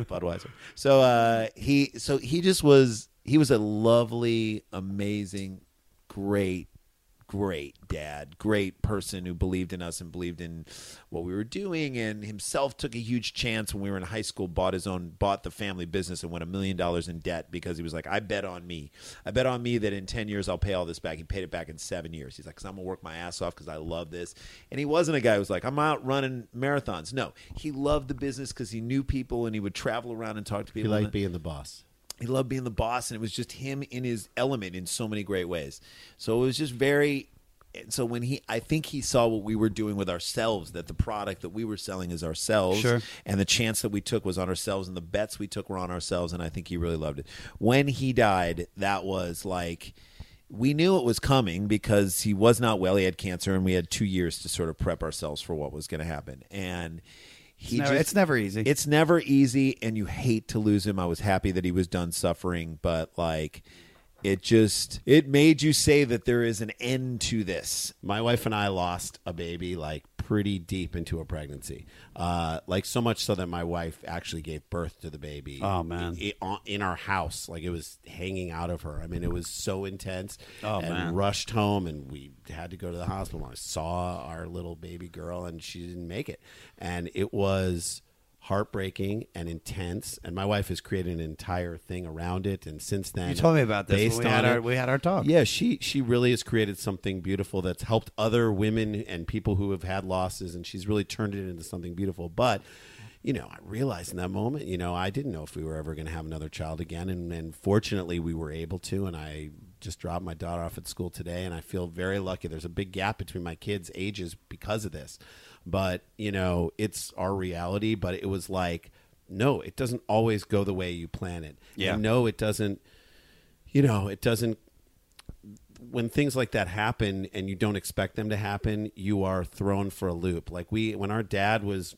Budweiser. So uh, he, so he just was. He was a lovely, amazing, great great dad, great person who believed in us and believed in what we were doing, and himself took a huge chance when we were in high school. Bought his own, bought the family business, and went a million dollars in debt because he was like, "I bet on me. I bet on me that in ten years I'll pay all this back." He paid it back in seven years. He's like, "Cause I'm gonna work my ass off because I love this." And he wasn't a guy who was like, "I'm out running marathons." No, he loved the business because he knew people and he would travel around and talk to people. He liked being the boss. He loved being the boss, and it was just him in his element in so many great ways. So it was just very. So when he, I think he saw what we were doing with ourselves, that the product that we were selling is ourselves, Sure. and the chance that we took was on ourselves, and the bets we took were on ourselves, and I think he really loved it. When he died, that was like we knew it was coming because he was not well. He had cancer, and we had two years to sort of prep ourselves for what was going to happen. And he never- just- it's never easy. It's never easy, and you hate to lose him. I was happy that he was done suffering, but like. It just it made you say that there is an end to this. My wife and I lost a baby like pretty deep into a pregnancy, uh, like so much so that my wife actually gave birth to the baby. Oh, man. i- i- in our house, like it was hanging out of her. I mean, it was so intense. Oh, and man. Rushed home, and we had to go to the hospital. I saw our little baby girl, and she didn't make it, and it was heartbreaking and intense. And my wife has created an entire thing around it. And since then, You told me about this based we had on our- it- we had our talk. Yeah, she she really has created something beautiful that's helped other women and people who have had losses, and she's really turned it into something beautiful. But you know, I realized in that moment, you know, I didn't know if we were ever going to have another child again, and, and fortunately, we were able to. And I just dropped my daughter off at school today, and I feel very lucky. There's a big gap between my kids' ages because of this, but you know, it's our reality. But it was like, no, it doesn't always go the way you plan it. Yeah. And no, it doesn't. You know, it doesn't when things like that happen and you don't expect them to happen, you are thrown for a loop. Like we, when our dad was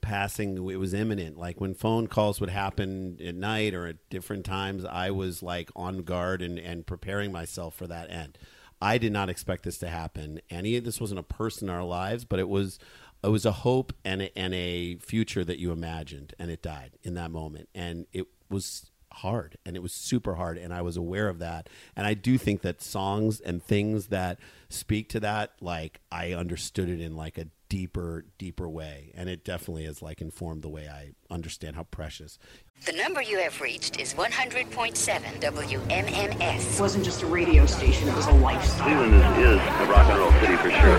passing, it was imminent. Like when phone calls would happen at night or at different times, I was like on guard and, and preparing myself for that end. I did not expect this to happen. Any this wasn't a person in our lives, but it was it was a hope and a, and a future that you imagined, and it died in that moment, and it was hard and it was super hard and I was aware of that. And I do think that songs and things that speak to that, like I understood it in like a deeper, deeper way. And it definitely has like informed the way I understand how precious. The number you have reached is 100.7 WMMS. It wasn't just a radio station, it was a lifestyle. Cleveland is, is a rock and roll city for sure.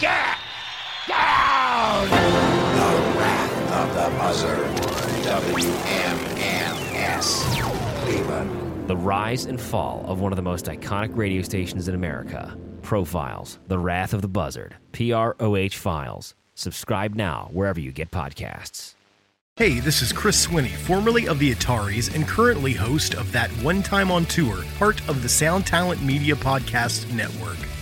Yeah! Down! The Wrath of the Buzzard. WMMS. Cleveland. The rise and fall of one of the most iconic radio stations in America. Profiles, The Wrath of the Buzzard, PROH Files. Subscribe now wherever you get podcasts. Hey, this is Chris Swinney, formerly of the Ataris and currently host of That One Time on Tour, part of the Sound Talent Media Podcast Network.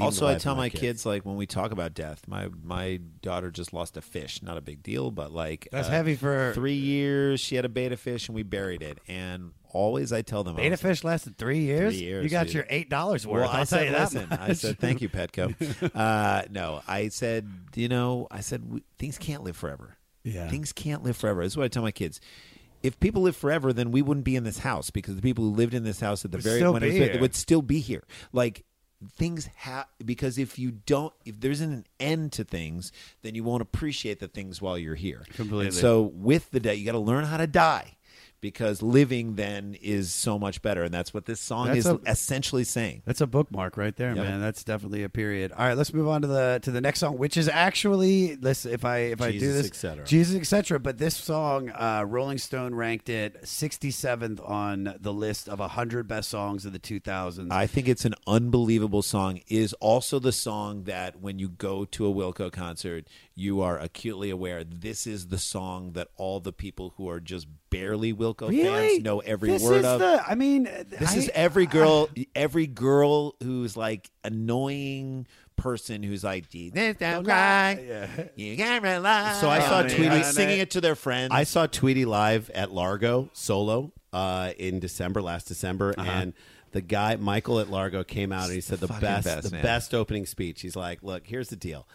Also, I tell my kids. like when we talk about death, my my daughter just lost a fish. Not a big deal, but like uh, That's heavy for- three years. She had a betta fish and we buried it. And always I tell them, I Beta was- fish lasted three years. Three years, You got dude. your eight dollars worth. Well, I I'll said, tell you that. listen, I said, thank you, Petco. uh, no, I said, you know, I said we, things can't live forever. Yeah. things can't live forever. This is what I tell my kids. If people live forever, then we wouldn't be in this house because the people who lived in this house at the Would very still when it was be would still be here. Like things have because if you don't, if there isn't an end to things, then you won't appreciate the things while you're here. Completely. And so with the day, you got to learn how to die. Because living then is so much better, and that's what this song That's is a- essentially saying. That's a bookmark right there, Yep. man. That's definitely a period. All right, let's move on to the to the next song, which is actually let's if I if I do Jesus, this, etc.. Jesus, etc. But this song, uh, Rolling Stone ranked it 67th on the list of 100 best songs of the 2000s. I think it's an unbelievable song. Is also the song that when you go to a Wilco concert, you are acutely aware this is the song that all the people who are just barely Wilco really fans know every this word is of. The, I mean, this I- is every girl, every girl who's like annoying person who's like, "Jesus, don't cry, you can't rely." So I saw on me." Tweedy singing it to their friends. I saw Tweedy live at Largo solo uh, in December, last December, Uh-huh. and the guy Michael at Largo came out and he said the fucking best, best, the man. best opening speech. He's like, "Look, here's the deal.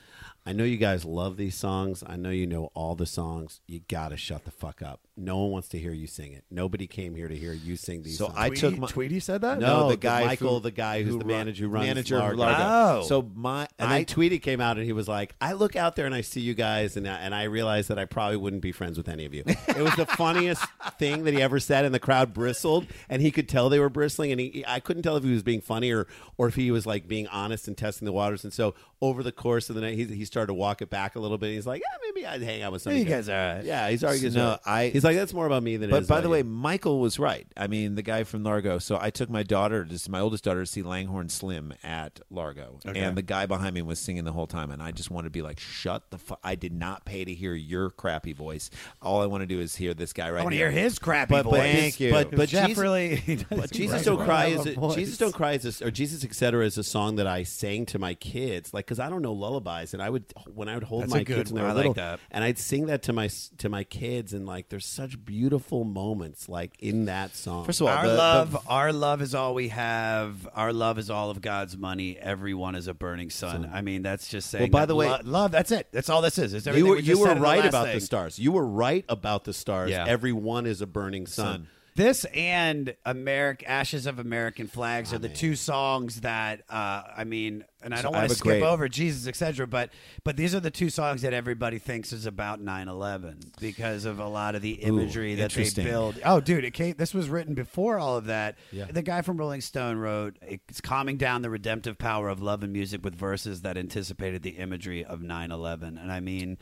I know you guys love these songs. I know you know all the songs. You gotta shut the fuck up. No one wants to hear you sing it. Nobody came here to hear you sing these. So songs. I took my Tweedy said that. No, the the guy Michael, who- the guy who's who the run- manager who runs manager of Largo. Largo. Oh. So my And I then Tweedy came out and he was like, I look out there and I see you guys, and I, and I realized that I probably wouldn't be friends with any of you. It was the funniest thing that he ever said, and the crowd bristled, and he could tell they were bristling, and he, I couldn't tell if he was being funny or, or if he was like being honest and testing the waters. And so over the course of the night, he, he started to walk it back a little bit. He's like, yeah, maybe I'd hang out with some You of you guys are all right. Yeah, he's already. No, I- He's like, that's more about me than it But is by about the you." way, Michael was right. I mean, the guy from Largo. So I took my daughter, to my oldest daughter, to see Langhorne Slim at Largo, Okay. and the guy behind me was singing the whole time, and I just wanted to be like, "Shut the fuck!" I did not pay to hear your crappy voice. All I want to do is hear this guy right I want to hear his crappy but, voice. but Thank you. But, but Jeff Jesus, really, he does- but Jesus don't cry is a. Jesus don't cry is a, or Jesus etc. is a song that I sang to my kids like because I don't know lullabies and I would when I would hold That's my good kids when they one. were I like little that. and I'd sing that to my to my kids and like there's such beautiful moments like in that song. First of all, our the- the- love, our love is all we have. Our love is all of God's money. Everyone is a burning sun. I mean, that's just saying. Well, by the way- lo- love. That's it. That's all this is. It's you were we you were said the right about thing. the stars. You were right about the stars. Yeah. Everyone is a burning sun. Sun. This and Americ Ashes of American Flags are the two songs that uh, I mean, and I So don't want to skip great- over Jesus, etc. But but these are the two songs that everybody thinks is about 9-11 because of a lot of the imagery that they build. Oh, dude, it came, this was written before all of that. Yeah. The guy from Rolling Stone wrote, "It's calming down the redemptive power of love and music with verses that anticipated the imagery of 9-11. And I mean.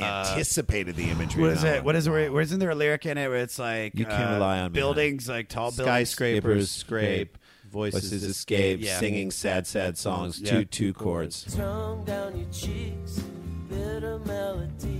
Uh, anticipated the imagery. what of is that it? What is it? Where, isn't there a lyric in it where it's like You can't uh, rely on me, buildings, like tall buildings, Skyscrapers scrape, voices, Voices escape, escape, Yeah. singing sad, sad songs. Yeah. Two two chords. Tongue down your cheeks, bitter melodies,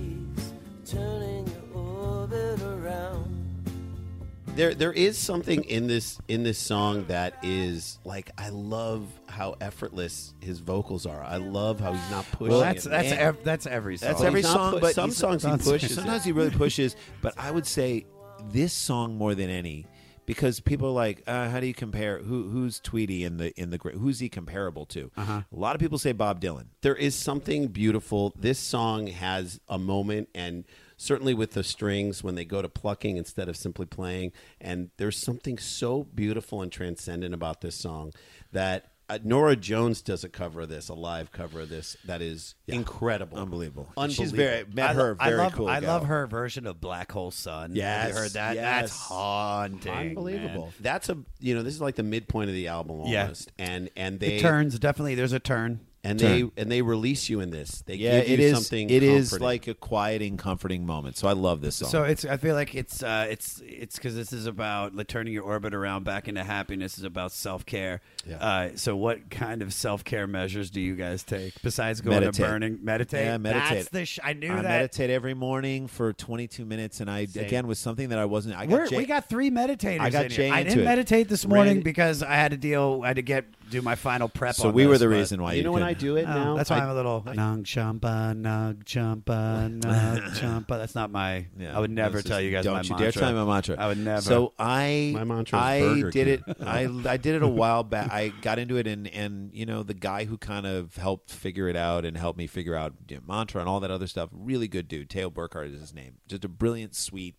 there there is something in this in this song that is like I love how effortless his vocals are. I love how he's not pushing. Well, that's it. that's ev- that's every song. That's every song, pu- but some songs he pushes. Sometimes it. he really pushes, but I would say this song more than any because people are like, uh, how do you compare who who's Tweedy in the in the gr- who's he comparable to? Uh-huh. A lot of people say Bob Dylan. there is something beautiful. This song has a moment, and certainly with the strings when they go to plucking instead of simply playing, and there's something so beautiful and transcendent about this song that. Uh, Norah Jones does a cover of this, a live cover of this that is incredible, unbelievable. unbelievable. She's very met I, her I very love, cool. I gal. love her version of Black Hole Sun. Yes, Have you heard that? yes. That's haunting. unbelievable. man. That's a you know this is like the midpoint of the album Yeah. almost, and and they It turns definitely. There's a turn. And Turn. they and they release you in this. They Yeah, give you it is. something. It is comforting. like a quieting, comforting moment. So I love this song. So it's. I feel like it's. Uh, it's. It's because this is about like turning your orbit around back into happiness. Is about self care. Yeah. Uh, so what kind of self care measures do you guys take besides going meditate. to burning? Meditate. Yeah, meditate. That's the. Sh- I knew I that. meditate every morning for 22 minutes, and I Same. again was something that I wasn't. I got We're, Jay- we got three meditators. I got in Jay here. I didn't it. meditate this morning Randy- because I had to deal. I had to get do my final prep. So on we were this, the but- reason why you know when I do it Oh, now. that's why I- I, am a little nug champa nug champa nug champa. That's not my. Yeah. I would never This is- tell you guys Don't my you mantra. dare tell me my mantra. I would never. So I, My mantra is I Burger did it. I I did it a while back. I got into it, and and you know the guy who kind of helped figure it out and helped me figure out you know, mantra and all that other stuff. Really good dude. Teo Burkhardt is his name. Just a brilliant, sweet.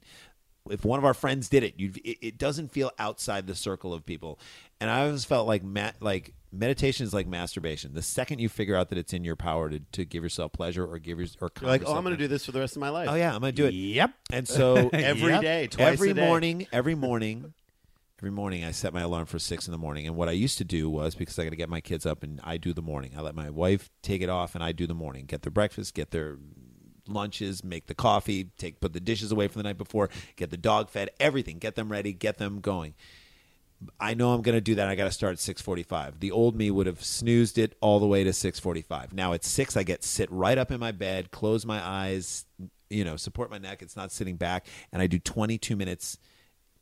If one of our friends did it, you it, it doesn't feel outside the circle of people. And I always felt like ma- like meditation is like masturbation. The second you figure out that it's in your power to, to give yourself pleasure or give your or like, oh, I'm going to do this for the rest of my life. Oh yeah, I'm gonna do it. Yep. And so Every Yep. day, twice every a day. morning, every morning, every morning, I set my alarm for six in the morning. And what I used to do was because I got to get my kids up, and I do the morning. I let my wife take it off, and I do the morning. Get their breakfast, get their lunches, make the coffee, take put the dishes away from the night before, get the dog fed, everything, get them ready, get them going. I know I'm going to do that. I got to start at 6:45. The old me would have snoozed it all the way to 6:45. Now at 6 I get sit right up in my bed, close my eyes, you know, support my neck. It's not sitting back and I do 22 minutes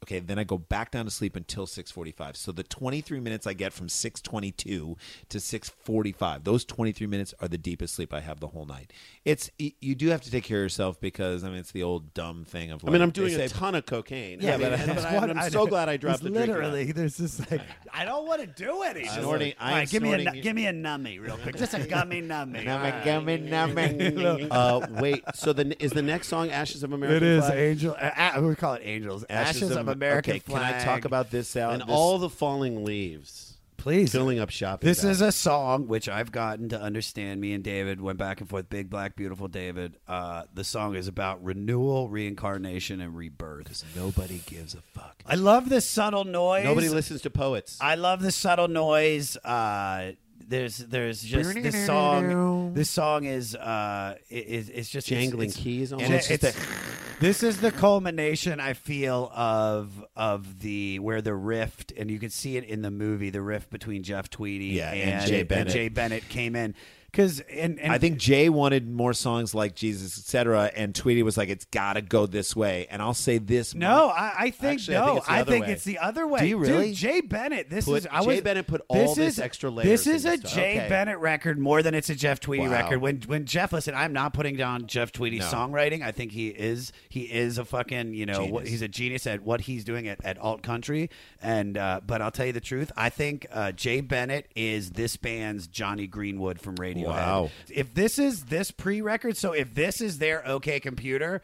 Okay, then I go back down to sleep until 6:45. So the 23 minutes I get from 6:22 to 6:45, those 23 minutes are the deepest sleep I have the whole night. It's you do have to take care of yourself because I mean it's the old dumb thing of like, I mean, I'm doing they a say- ton of cocaine. Yeah, I mean, but- and- but I, am so do- glad I dropped it's the drink. Literally, there's just like I don't want to do it. He's Snorting- like, I am all right, give me a snorting- nu- give me a nummy real quick, just a gummy nummy. Nummy, gummy, nummy. uh, wait, so the is the next song "Ashes of American"? It is Flag? Angel. Uh, uh, we call it Angels. Ashes, of, American Okay, Flag. can I talk about this out? and this- all the falling leaves. Please. filling up shopping. This bags. is a song which I've gotten to understand. Me and David went back and forth. Big Black Beautiful David. Uh, the song is about renewal, reincarnation, and rebirth. Nobody gives a fuck. I love this subtle noise. Nobody listens to poets. I love the subtle noise. Uh, there's there's just this song. This song is uh, is it's just Jangling it's- keys and almost. it's- this is the culmination I feel of of the where the rift, and you can see it in the movie, the rift between Jeff Tweedy Yeah, and, and Jay Bennett. Jay Bennett came in because and, and I think Jay wanted more songs like Jesus, etc., and Tweedy was like, "It's got to go this way." And I'll say this: No, I, I think Actually, I no. think it's the I think it's the other way. Do you really? Dude, Jay Bennett. This Put- is I Jay Bennett put all this is, extra This layers is a. Jay Okay. Bennett record more than it's a Jeff Tweedy Wow. record. When when Jeff listen, I'm not putting down Jeff Tweedy's No. songwriting. I think he is he is a fucking you know what, he's a genius at what he's doing at, at alt country. And uh, but I'll tell you the truth. I think uh, Jay Bennett is this band's Jonny Greenwood from Radiohead. Wow. If this is this pre-record, so if this is their OK Computer.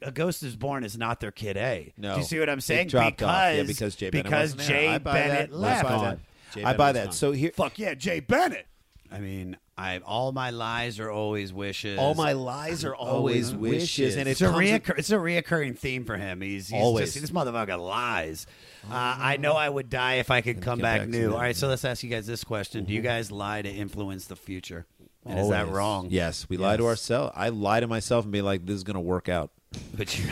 A Ghost is Born is not their kid A. No. Do you see what I'm It saying? dropped because off. Yeah, because Jay Bennett because wasn't there. Jay I buy Bennett that. left. I buy that. Jay I Bennett buy that. gone. So here, Fuck yeah, Jay Bennett. I mean, I all my lies are always wishes. All my lies are always wishes, and It's it a comes reoccur- it's a reoccurring theme for him. He's, he's Always. just this motherfucker lies. Uh, I know I would die if I could come back, back new. All right, so let's ask you guys this question: Do you guys lie to influence the future? And is that Always. wrong? yes, we lie to Yes. ourselves. I lie to myself and be like, "This is going to work out." But you,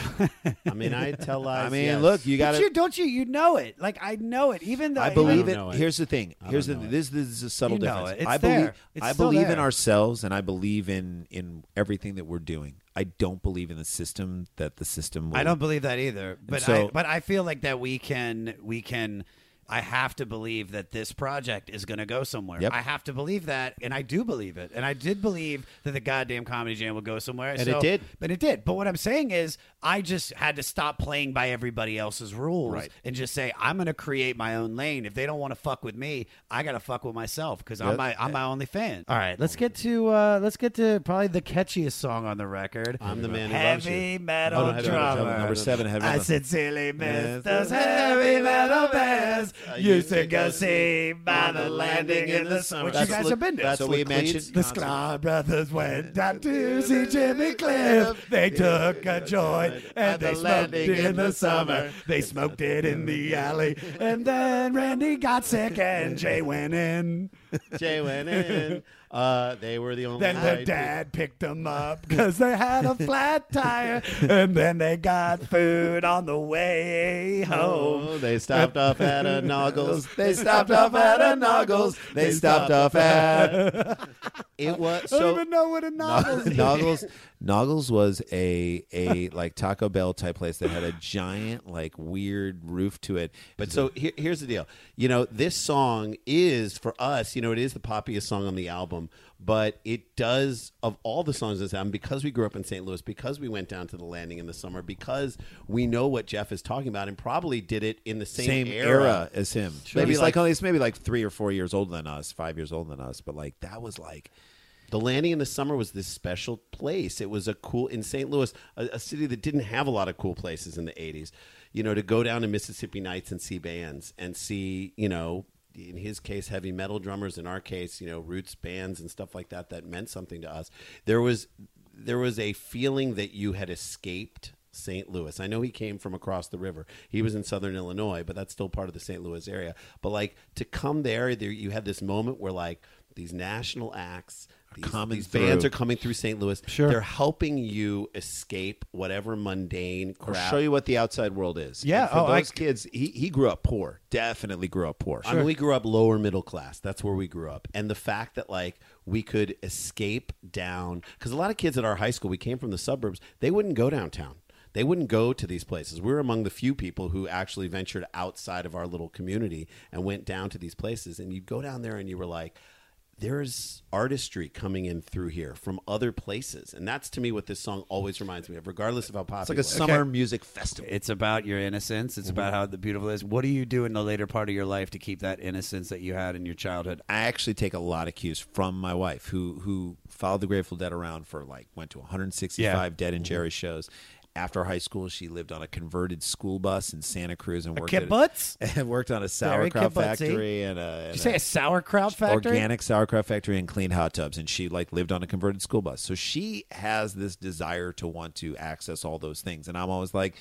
I mean, I tell lies. I mean, yes. look, you got But you don't you you know it. Like I know it. Even though I believe don't it. know it. Here's the thing. I Here's the don't this, this is a subtle You know difference. it. It's I believe there. It's I still believe in ourselves and I believe in in everything that we're doing. I don't believe in the system that the system will I don't believe that either. But so- I, but I feel like that we can we can. I have to believe that this project is going to go somewhere. Yep. I have to believe that, and I do believe it. And I did believe that the goddamn comedy jam would go somewhere, And so- it did. But it did. But what I'm saying is, I just had to stop playing by everybody else's rules Right. and just say I'm going to create my own lane. If they don't want to fuck with me, I got to fuck with myself because I'm my I'm my only fan. All right, let's get to uh, let's get to probably the catchiest song on the record. I'm the man who loves you. heavy metal Oh, no, heavy metal drummer. drummer. Number seven, heavy I metal. sincerely miss Yes. those heavy metal bands. Used to go see by the landing in the summer. Which you That's guys Lu- have been to. that's So we mentioned- the Sklar brothers went down to see Jimmy Cliff. They took a joint and they smoked it in the summer. They smoked it in the alley. And then Randy got sick and Jay went in. Jay went in. Uh, they were the only. Then the dad picked them up because they had a flat tire. And then they got food on the way home. Oh, they stopped off at a Noggles. They stopped off at a Noggles. They stopped off at. It was I don't even know what a novel is. Noggles. Noggles was a a like Taco Bell type place that had a giant like weird roof to it. But so here, here's the deal. You know, this song is for us. You know, it is the poppiest song on the album, but it does of all the songs on this album because we grew up in St. Louis, because we went down to the landing in the summer, because we know what Jeff is talking about, and probably did it in the same, same era, as him. Sure. Maybe like- like oh, he's maybe like three or four years older than us, five years older than us. But like that was like The landing in the summer was this special place. It was a cool in St. Louis, a, a city that didn't have a lot of cool places in the '80s. You know, to go down to Mississippi Nights and see bands and see, you know, in his case, heavy metal drummers. In our case, you know, roots bands and stuff like that that meant something to us. There was there was a feeling that you had escaped St. Louis. I know he came from across the river. He was in southern Illinois, but that's still part of the St. Louis area. But like to come there, there you had this moment where like these national acts, these, these bands are coming through St. Louis. Sure. They're helping you escape whatever mundane or show you what the outside world is. Yeah, And for oh, I- those kids, he he grew up poor. Definitely grew up poor. I mean, we grew up lower middle class. That's where we grew up. And the fact that like we could escape down because a lot of kids at our high school, we came from the suburbs. They wouldn't go downtown. They wouldn't go to these places. We were among the few people who actually ventured outside of our little community and went down to these places. And you'd go down there and you were like, there's artistry coming in through here from other places. And that's to me what this song always reminds me of, regardless of how popular It's like a it is. summer music festival. It's about your innocence. It's mm-hmm. about how the beautiful is. What do you do in the later part of your life to keep that innocence that you had in your childhood? I actually take a lot of cues from my wife, who who followed the Grateful Dead around for like went to 165 Yeah. Dead and mm-hmm. Jerry shows. After high school, she lived on a converted school bus in Santa Cruz and A worked kibbutz? At, and worked on a sauerkraut factory and a. Did and you say a sauerkraut factory? Organic sauerkraut factory and cleaned hot tubs, and she like lived on a converted school bus. So she has this desire to want to access all those things, and I'm always like.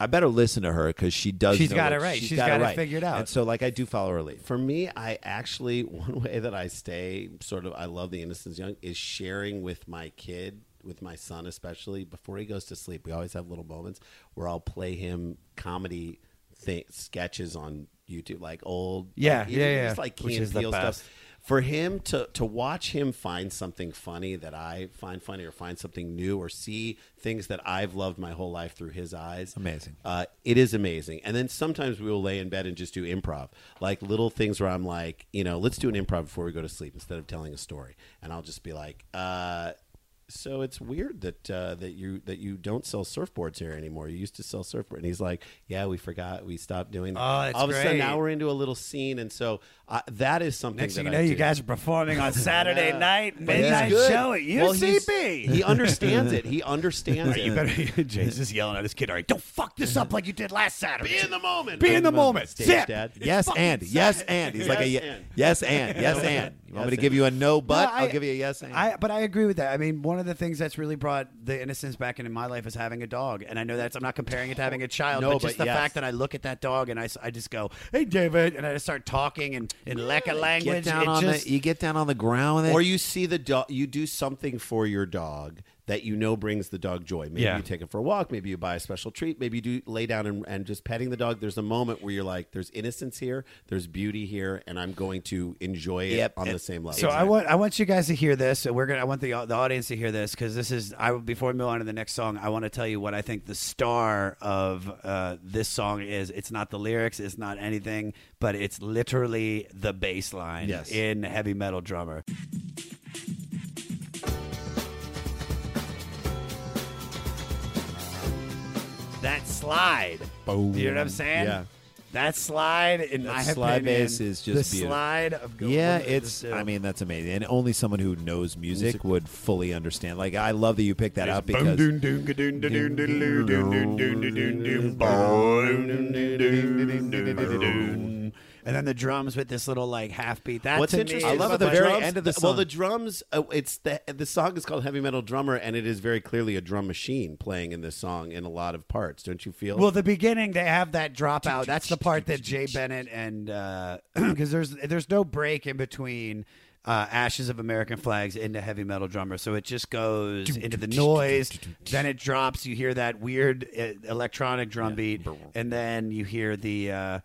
I better listen to her because she does. She's know got what- it right. She's She's got, got it it right. figured out. And so, like, I do follow her lead. For me, I actually one way that I stay sort of I love the innocence young is sharing with my kid, with my son especially before he goes to sleep. We always have little moments where I'll play him comedy th- sketches on YouTube, like old, Yeah, like, yeah, yeah. just like Key and is the Peele best. stuff. For him to to watch him find something funny that I find funny, or find something new, or see things that I've loved my whole life through his eyes, Amazing. uh, it is amazing. And then sometimes we will lay in bed and just do improv, like little things where I'm like, you know, let's do an improv before we go to sleep instead of telling a story. And I'll just be like, uh, so it's weird that uh, that you that you don't sell surfboards here anymore. You used to sell surfboard, and he's like, "Yeah, we forgot. We stopped doing that." Oh, that's All of a sudden, great. now we're into a little scene, and so uh, that is something. Next that thing you I know, you do. guys are performing on Saturday Yeah. night, But he's midnight good. show at Well, he's- UCB. he understands it. He understands it. you better. Jay's just yelling at his kid. All right, don't fuck this up like you did last Saturday. Be in the moment. Be in the moment. Stage Zip. dad. Yes, fucking and yes, and he's like a Yes, ye- and. yes, and yes, and. You want me to give you a no, but I- I'll give you a yes, and. I, but I agree with that. I mean, one of the things that's really brought the innocence back into my life is having a dog, and I know that's I'm not comparing it to having a child, No, but just but the yes. fact that I look at that dog and I, I just go, "Hey, David," and I just start talking in in Lecca language. get down on just, the, you get down on the ground with it. Or you see the dog, you do something for your dog that you know brings the dog joy. Maybe Yeah. you take it for a walk, maybe you buy a special treat, maybe you do lay down and, and just petting the dog. There's a moment where you're like, there's innocence here, there's beauty here, and I'm going to enjoy it on the same level. So I want I want you guys to hear this. We're gonna I want the the audience to hear this because this is I before we move on to the next song. I want to tell you what I think the star of uh, this song is. It's not the lyrics. It's not anything, but it's literally the bass line Yes. in Heavy Metal Drummer. That slide. Boom. You know what I'm saying? Yeah. That slide, in That my slide bass is just the beautiful. slide of Go- yeah, it's. I uh, mean, that's amazing, and only someone who knows music, Music. would fully understand. Like, I love that you picked that It's up because and then the drums with this little like half beat. That What's to interesting? me is is the the drums- very end of the song. Well, the drums. Uh, it's the the song is called Heavy Metal Drummer, and it is very clearly a drum machine playing in this song in a lot of parts. Don't you feel? Well, the beginning they have that dropout. That's the part that Jay Bennett and because there's there's no break in between uh, Ashes of American Flags into Heavy Metal Drummer, so it just goes into the noise. Then it drops. You hear that weird uh, electronic drum beat, and then you hear the. Uh,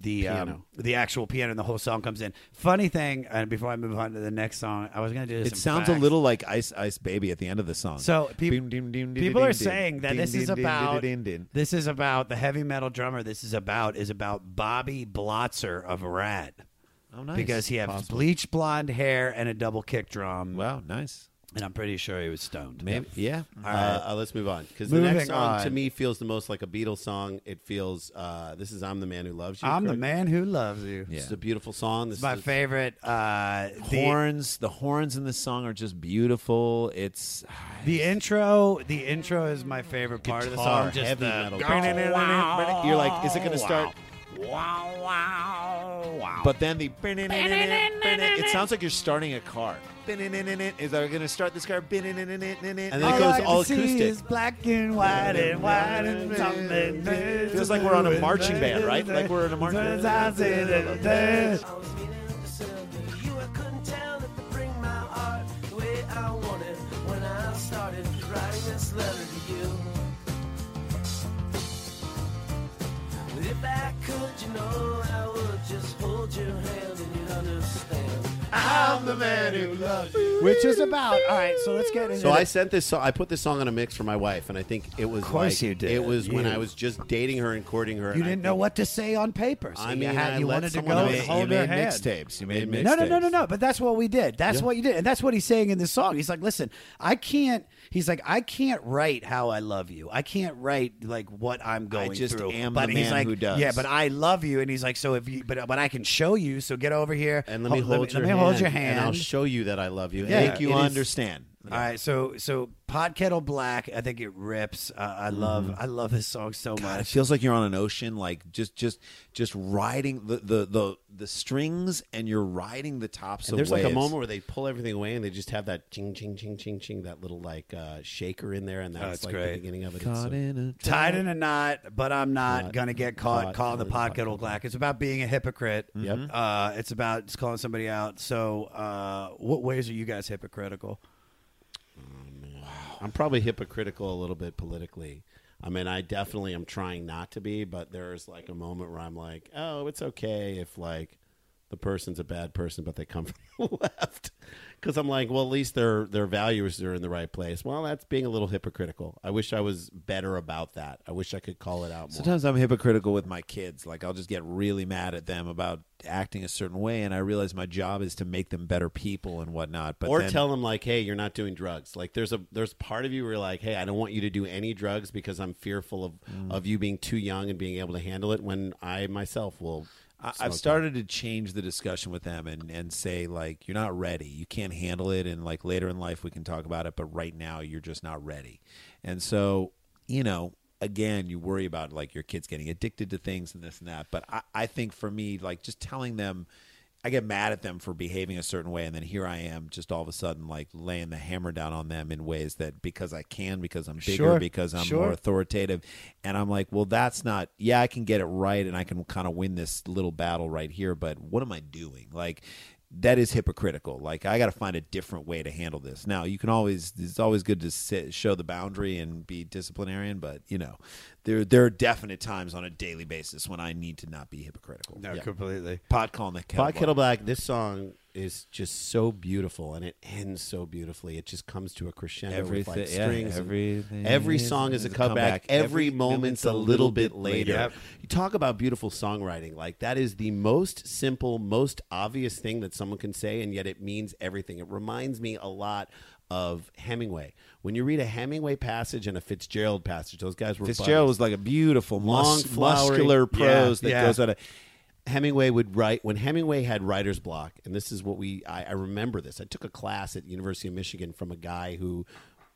the um, the actual piano and the whole song comes in. Funny thing, and before I move on to the next song, I was going to do. it sounds a little like Ice Ice Baby at the end of the song. So peop- Boom, doom, doom, ding, people are saying that this is about this is about the heavy metal drummer. This is about is about Bobby Blotzer of Ratt. Oh, nice. Because he has Possible. bleach blonde hair and a double kick drum. Wow, nice. And I'm pretty sure he was stoned. Maybe, yeah. All Uh, right. uh, let's move on because the Moving next song to me feels the most like a Beatles song. It feels. Uh, this is "I'm the Man Who Loves You." I'm the correct? man who loves you. It's a beautiful song. This It's my is, favorite. Uh, the, horns. The horns in this song are just beautiful. It's the intro. The intro is my favorite part of the Guitar, song. Just heavy the, metal You're like, is it going to start? Wow, wow, wow. But then the it sounds like you're starting a car. Is that going to start this car? And and then it All goes I all see acoustic. is black and white and white and something. Feels like we're on a marching band, right? Like we're in a marching band. I was meaning to tell you I couldn't tell if to bring my art the way I wanted when I started writing this letter to you. If I could, you know, I would just hold your hand the man who loves you. Which is about all right. So let's get into. So the- I sent this. song I put this song on a mix for my wife, and I think it was. Of course like- you did. It was when I was just dating her and courting her. You didn't know what to say on paper. So I you, mean, had, I you wanted to go else- and you hold made her hand. mixtapes. You made mixtapes. No, no, no, no, no. But that's what we did. That's Yeah. what you did, and that's what he's saying in this song. He's like, "Listen, I can't." He's like, "I can't write how I love you. I can't write like what I'm going I just through." am but the he's man like, who does. "Yeah, but I love you." And he's like, "So if you, but but I can show you. So get over here And let me Ho- hold your let me hand, hold your hand, and I'll show you that I love you. Yeah. Make you it understand. All right, so so Pot Kettle Black, I think it rips. Uh, I love I love this song so God, it feels like you're on an ocean, like just just just riding the the the, the strings, and you're riding the tops And of there's like a moment where they pull everything away and they just have that ching ching ching ching ching that little like uh, shaker in there and that's Oh, like great. the beginning of it. Caught in a Tied in a knot, but I'm not Not gonna get caught, caught calling the pot kettle black. It's about being a hypocrite. Yep. Uh, it's about just calling somebody out. So, uh, what ways are you guys hypocritical? I'm probably hypocritical a little bit politically. I mean, I definitely am trying not to be, but there's like a moment where I'm like, oh, it's okay if like the person's a bad person, but they come from the left. Because I'm like, well, at least their their values are in the right place. Well, that's being a little hypocritical. I wish I was better about that. I wish I could call it out more. Sometimes I'm hypocritical with my kids. Like I'll just get really mad at them about acting a certain way, and I realize my job is to make them better people and whatnot. But or then, tell them like, hey, you're not doing drugs. Like there's a there's part of you where you're like, hey, I don't want you to do any drugs because I'm fearful of Mm. of you being too young and being able to handle it. When I myself will. I- I've started to change the discussion with them and, and say like you're not ready. You can't handle it, and like later in life we can talk about it. But right now you're just not ready. And so you know, again, you worry about like your kids getting addicted to things and this and that. But I, I think for me, like just telling them. I get mad at them for behaving a certain way, and then here I am, just all of a sudden, like laying the hammer down on them in ways that because I can, because I'm bigger, Sure, because I'm sure. more authoritative, and I'm like, well, that's not. Yeah, I can get it right, and I can kind of win this little battle right here, but what am I doing? Like, that is hypocritical. Like I got to find a different way to handle this. Now you can always it's always good to sit, show the boundary and be disciplinarian, but you know there there are definite times on a daily basis when I need to not be hypocritical. No, completely. Pot calling the kettle Pot black. Kettle Black. This song is just so beautiful, and it ends so beautifully. It just comes to a crescendo with like Everything- yeah, strings. and everything every song is, is a a comeback. comeback. Every, Every moment's a little bit later. Yep. You talk about beautiful songwriting. Like that is the most simple, most obvious thing that someone can say, and yet it means everything. It reminds me a lot of Hemingway. When you read a Hemingway passage and a Fitzgerald passage, those guys were Fitzgerald buddies. was like a beautiful, long, mus- muscular prose Yeah, that yeah. goes out of. Hemingway would write when Hemingway had writer's block, and this is what we I, I remember this. I took a class at University of Michigan from a guy who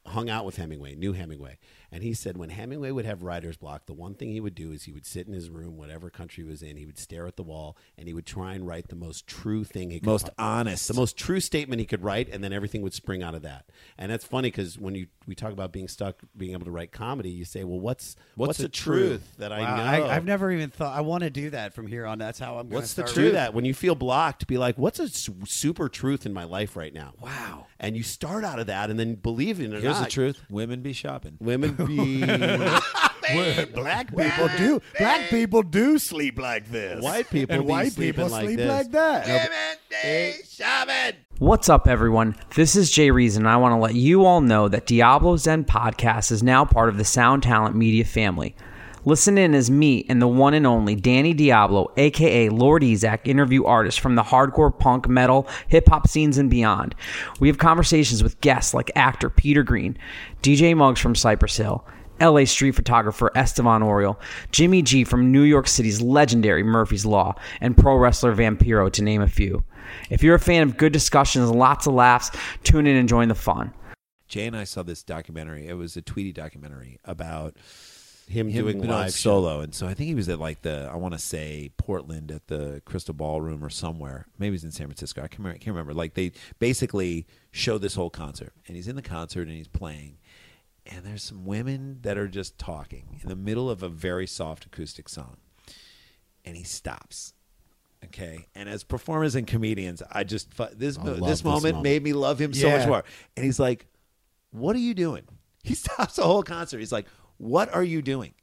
hung out with Hemingway, knew Hemingway, and he said when Hemingway would have writer's block, the one thing he would do is he would sit in his room, whatever country he was in, he would stare at the wall, and he would try and write the most true thing he could, Most honest. the most true statement he could write, and then everything would spring out of that. And that's funny because when you we talk about being stuck, being able to write comedy, you say, well, what's what's, the the truth truth? that I Wow, know? I, have never even thought. I want to do that from here on. That's how I'm. What's the truth? that when you feel blocked, be like, "What's a su- super truth in my life right now?" Wow! And you start out of that, and then believe in it. Here's the truth: women be shopping. Women be black people do. Black people do sleep like this. White people and be white people like sleep this. like that. What's up, everyone? This is Jay Reason, and I want to let you all know that Diablo Zen Podcast is now part of the Sound Talent Media family. Listen in as me and the one and only Danny Diablo, aka Lord Ezec, interview artists from the hardcore punk, metal, hip hop scenes and beyond. We have conversations with guests like actor Peter Greene, DJ Muggs from Cypress Hill, LA street photographer Estevan Oriol, Jimmy G from New York City's legendary Murphy's Law, and pro wrestler Vampiro, to name a few. If you're a fan of good discussions and lots of laughs, tune in and join the fun. Jay and I saw this documentary. It was a Tweedy documentary about Him doing being live solo, and so I think he was at like the I want to say Portland at the Crystal Ballroom or somewhere. Maybe he's in San Francisco. I can't remember. I can't remember. Like they basically show this whole concert, and he's in the concert and he's playing, and there's some women that are just talking in the middle of a very soft acoustic song, and he stops. Okay, and as performers and comedians, I just this I this this moment moment. made me love him so much more. And he's like, "What are you doing?" He stops the whole concert. He's like, "What are you doing?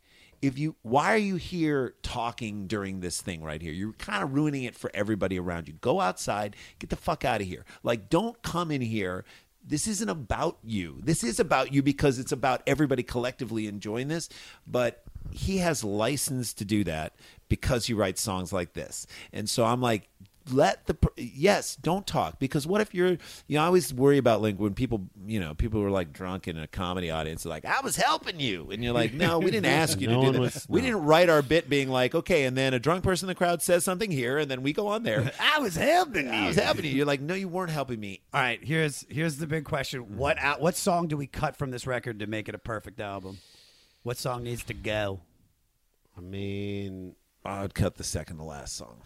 If you, why are you here talking during this thing right here? You're kind of ruining it for everybody around you. Go outside. Get the fuck out of here. Like, don't come in here." This isn't about you. This is about you because it's about everybody collectively enjoying this. But he has license to do that because he writes songs like this. And so I'm like, let the yes, don't talk because what if you're you I always worry about like when people you know people were like drunk in a comedy audience like I was helping you and you're like no we didn't ask you No to do one that was- we no. didn't write our bit being like okay and then a drunk person in the crowd says something here and then we go on there I was helping you. I was helping you you're like no you weren't helping me All right, here's here's the big question. What mm. out, what song do we cut from this record to make it a perfect album? What song needs to go? I mean, I'd cut the second to last song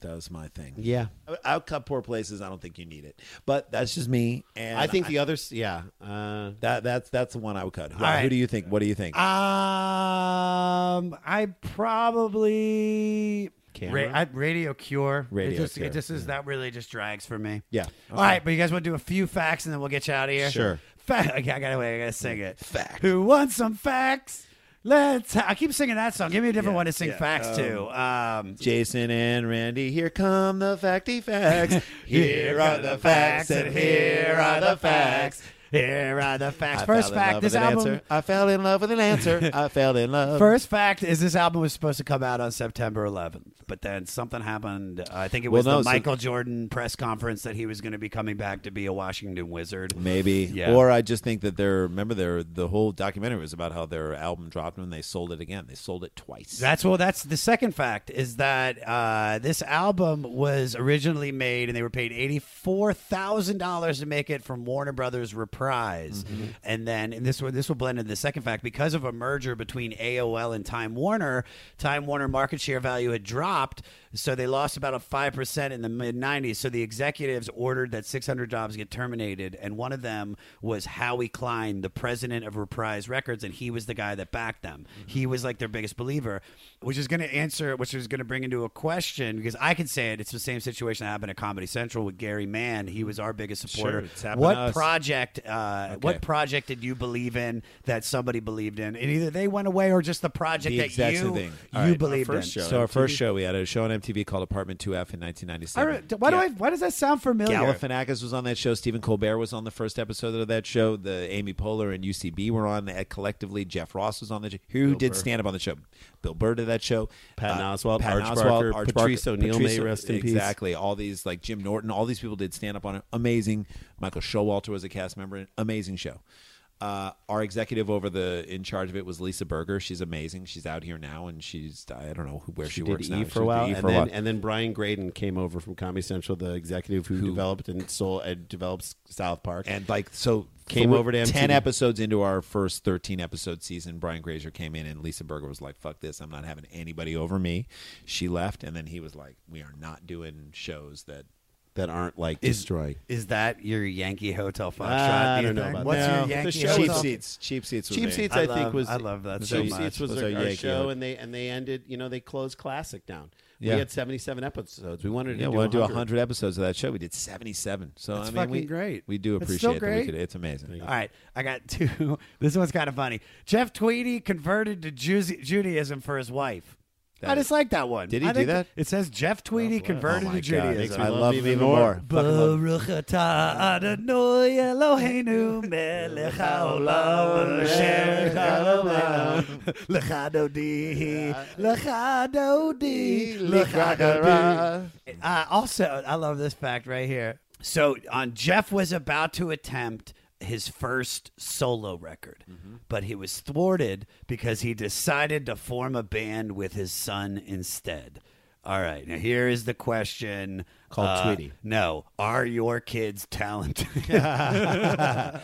that was my thing Yeah. I- I'll cut poor places I don't think you need it but that's just me and I think the others, yeah. Uh, that that's that's the one I would cut who, All right. who do you think what do you think Um, I probably Kamera? I, Radio Cure. Radio it just, Cure, It just is that really just drags for me. yeah All right, but you guys want to do a few facts and then we'll get you out of here. Sure. Fact. okay, I gotta wait. I gotta sing it. Fact. Who wants some facts? Let's. I keep singing that song. Give me a different Yeah, one to sing yeah. facts Um, to. Um, Jason and Randy, here come the facty facts. here are the facts, and here are the facts. Here are the facts. I First fact: this an album. I fell in love with an answer. I fell in love. First fact is this album was supposed to come out on September 11th, but then something happened. I think it Well, was no, the so- Michael Jordan press conference that he was going to be coming back to be a Washington Wizard. Maybe, Yeah. or I just think that they're remember their the whole documentary was about how their album dropped and they sold it again. They sold it twice. That's well. That's the second fact is that uh, this album was originally made, and they were paid eighty four thousand dollars to make it from Warner Brothers Reprise. Reprise, Mm-hmm. and then and this will this will blend into the second fact because of a merger between AOL and Time Warner. Time Warner market share value had dropped, so they lost about a five percent in the mid '90s. So the executives ordered that 600 jobs get terminated, and one of them was Howie Klein, the president of Reprise Records, and he was the guy that backed them. He was like their biggest believer, which is going to answer, which is going to bring into a question because I can say it. It's the same situation that happened at Comedy Central with Gary Mann. He was our biggest supporter. Sure, what project? Uh, What project did you believe in that somebody believed in, and either they went away or just the project the that you same thing. you All right, believed our in? Show, so our first show, we had a show on MTV called Apartment 2F in 1997. Re- why do I? Why does that sound familiar? Galifianakis was on that show. Stephen Colbert was on the first episode of that show. The Amy Poehler and UCB were on that collectively. Jeff Ross was on the show. Who Bill did stand up on the show? Bill Burr did that show. Patton Uh, Oswalt, Patton Arch Oswalt, Barker, Patrice O'Neal, may rest in peace. Exactly. All these like Jim Norton. All these people did stand up on it. Amazing. Michael Showalter was a cast member. Amazing show. Uh, our executive over the in charge of it was Lisa Berger. She's amazing. She's out here now, and she's I don't know who, where she, she, works did now. E for a while, E and for a then while. and then Brian Graden came over from Comedy Central, the executive who, developed and sold and developed South Park, and like so came over to MTV. ten episodes into our first thirteen episode season. Brian Graden came in, and Lisa Berger was like, "Fuck this! I'm not having anybody over me." She left, and then he was like, "We are not doing shows that that aren't like Is- destroying." Is that your Yankee Hotel Foxtrot? I do you don't know about What's that. your Yankee The show Hotel? cheap seats. Cheap seats. Was Cheap me. Seats, I I, love- think was I love that so Cheap much. Seats was, Was our, our our show, and they and they ended. You know, they closed Classic down. Yeah. We had seventy seven episodes. We wanted to Yeah, do we want to do 100. hundred episodes of that show. We did seventy-seven. So That's I mean, we, great. We do appreciate. We great. could, it's amazing. All right, I got two. this one's kind of funny. Jeff Tweedy converted to Ju- Judaism for his wife. I just like that one. Did he I do think that? It says Jeff Tweedy converted Oh my to God, Judaism. me I love love him even even more. more. Fucking love- Baruch atah Adonai Eloheinu melech haolam asher haolam lecha dodi lecha dodi lecha dodi. Uh, also, I love this fact right here. So, on Jeff was about to attempt his first solo record, but he was thwarted because he decided to form a band with his son instead. All right, now here is the question Called Uh, Tweedy. No, are your kids talented? uh,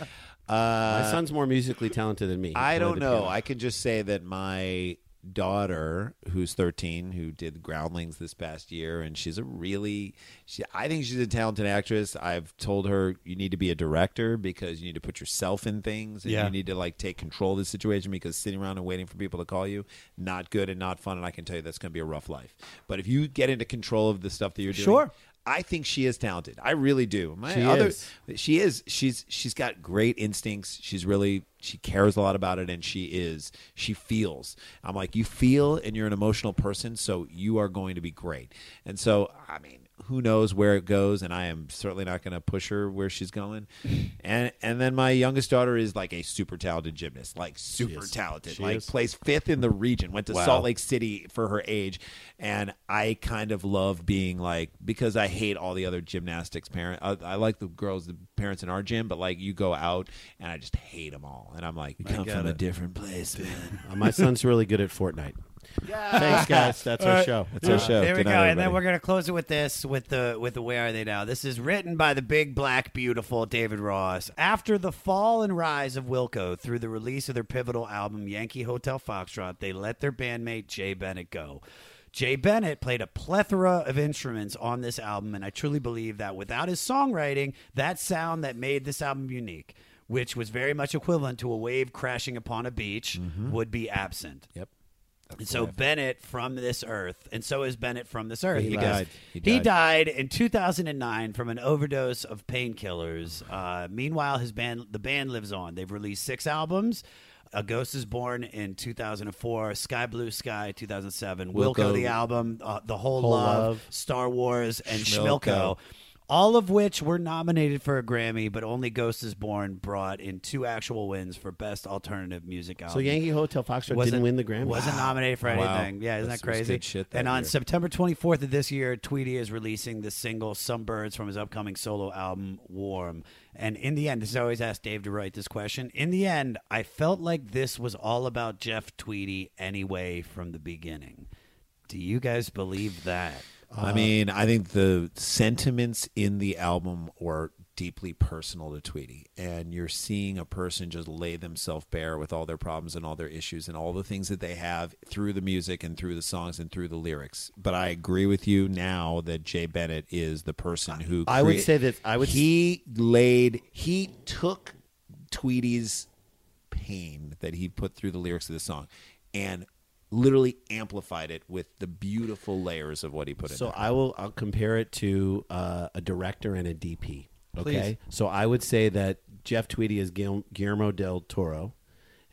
My son's more musically talented than me. I don't know. I can just say that my daughter, who's 13, who did Groundlings this past year, and she's a really, she, I think she's a talented actress. I've told her you need to be a director because you need to put yourself in things, and Yeah. you need to like take control of the situation because sitting around and waiting for people to call you, not good and not fun. And I can tell you that's going to be a rough life. But if you get into control of the stuff that you're doing, Sure. I think she is talented. I really do. My She other, is. she is. She's she's got great instincts. She's really she cares a lot about it, and she is. She feels. I'm like you feel, and you're an emotional person, so you are going to be great. And so, I mean, who knows where it goes? And I am certainly not going to push her where she's going. and and then my youngest daughter is like a super talented gymnast, like super is. talented, She like is. plays fifth in the region. Went to Wow. Salt Lake City for her age, and I kind of love being like because I hate all the other gymnastics parent. I, I like the girls, the parents in our gym, but like you go out and I just hate them all, and I'm like, you come from a different place, man. Uh, my son's really good at Fortnite. Thanks, guys. That's our All right. show. That's our show. There we Good go, night, and then everybody. we're gonna close it with this, with the with the Where Are They Now? This is written by the big black beautiful David Ross. After the fall and rise of Wilco through the release of their pivotal album Yankee Hotel Foxtrot, they let their bandmate Jay Bennett go. Jay Bennett played a plethora of instruments on this album, and I truly believe that without his songwriting, that sound that made this album unique, which was very much equivalent to a wave crashing upon a beach, mm-hmm. would be absent. Yep. And so Bennett from this earth, and so is Bennett from this earth. He because died. He He died. died. in 2009 from an overdose of painkillers. Uh, meanwhile, his band, the band, lives on. They've released six albums. A Ghost is Born in 2004, Sky Blue Sky 2007, Wilco, Wilco. the album, uh, The Whole, Whole Love, Love. Star Wars, and Schmilko. Schmilko. All of which were nominated for a Grammy, but only Ghost is Born brought in two actual wins for Best Alternative Music Album. So Yankee Hotel Foxtrot didn't win the Grammy. Wasn't nominated for Wow. anything. Yeah, isn't That's- that crazy? good shit that and on. September 24th of this year, Tweedy is releasing the single "Some Birds" from his upcoming solo album "Warm." And in the end, this is I always ask Dave to write this question. In the end, I felt like this was all about Jeff Tweedy anyway from the beginning. Do you guys believe that? I uh, mean, I think the sentiments in the album were deeply personal to Tweedy, and you're seeing a person just lay themselves bare with all their problems and all their issues and all the things that they have through the music and through the songs and through the lyrics. But I agree with you now that Jay Bennett is the person who I would crea- say that I would he laid he took Tweedy's pain that he put through the lyrics of the song and literally amplified it with the beautiful layers of what he put in So there. I will I'll compare it to uh, a director and a DP. Okay, Please. so I would say that Jeff Tweedy is Guil- Guillermo del Toro,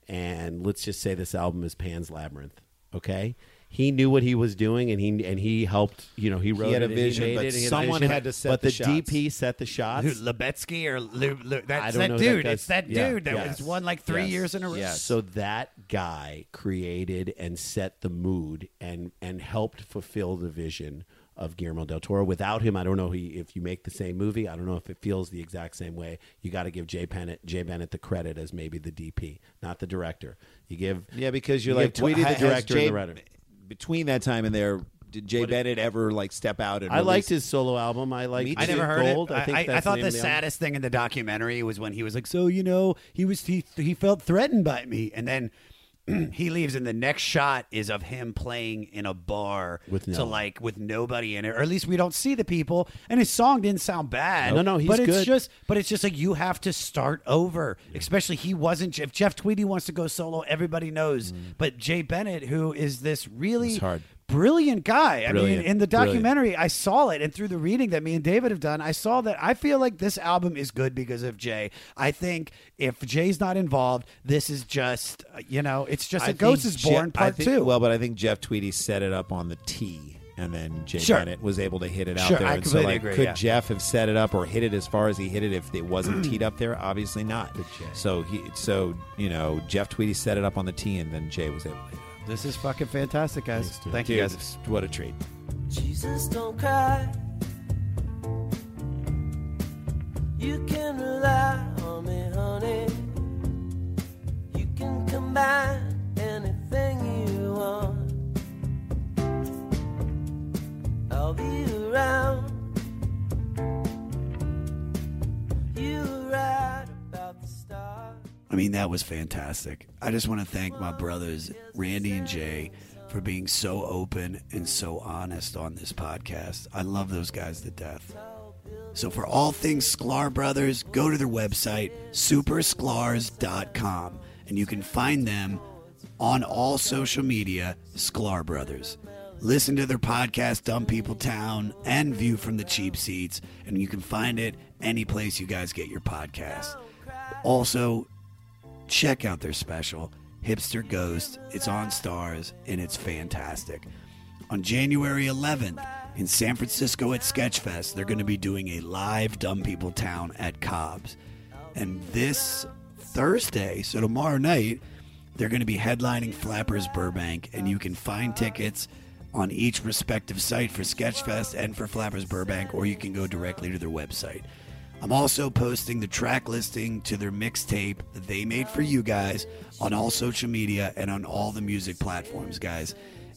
and let's just say this album is Pan's Labyrinth. Okay, he knew what he was doing, and he and he helped. You know, he wrote had it a and he vision, made but it, and he someone vision, had to set the shots. But the the, shots. DP set the shots. Lubezki or Lu, Lu, I that's don't that know who dude. guy's- it's that yeah, dude that yes. was won like three Yes. years in a row. So that guy created and set the mood and and helped fulfill the vision of Guillermo del Toro. Without him, I don't know he, if you make the same movie. I don't know if it feels the exact same way. You got to give Jay Bennett Jay Bennett the credit as maybe the DP, not the director. You give yeah, because you're you like give Tweedy has the director Jay- and the writer. Between that time and there, did Jay Bennett ever like step out and I release- liked his solo album. I liked. I never Gold. heard it. I think I, that's I thought name the of album. saddest thing in the documentary was when he was like, "So you know, he was he he felt threatened by me," and then he leaves, and the next shot is of him playing in a bar With to like with nobody in it, or at least we don't see the people. And his song didn't sound bad. No, no, he's but it's just, but it's just like you have to start over. Especially he wasn't. If Jeff Tweedy wants to go solo, everybody knows. Mm. But Jay Bennett, who is this really It's hard. brilliant guy. I mean, in the Brilliant. documentary, I saw it, and through the reading that me and David have done, I saw that I feel like this album is good because of Jay. I think if Jay's not involved, this is just, uh, you know, it's just I a Ghost is Born Je- I Part think- Two. Well, but I think Jeff Tweedy set it up on the tee, and then Jay Sure. Bennett was able to hit it out Sure, there. I and so, completely like, agree, could yeah. Jeff have set it up or hit it as far as he hit it if it wasn't teed up there? Obviously not. So he, so you know, Jeff Tweedy set it up on the tee, and then Jay was able. to hit it. This is fucking fantastic, guys. Thank you, Dude, guys. What a treat. Jesus, don't cry. You can rely on me, honey. You can combine anything you want. I'll be around. You were I mean, that was fantastic. I just want to thank my brothers, Randy and Jay, for being so open and so honest on this podcast. I love those guys to death. So, for all things Sklar Brothers, go to their website, supersklars.com, and you can find them on all social media, Sklar Brothers. Listen to their podcast, Dumb People Town, and View from the Cheap Seats, and you can find it any place you guys get your podcasts. Also, check out their special, Hipster Ghost. It's on Starz, and it's fantastic. On January 11th in San Francisco at Sketchfest, they're going to be doing a live Dumb People Town at Cobb's. And this Thursday, so tomorrow night, they're going to be headlining Flappers Burbank, and you can find tickets on each respective site for Sketchfest and for Flappers Burbank, or you can go directly to their website. I'm also posting the track listing to their mixtape that they made for you guys on all social media and on all the music platforms, guys.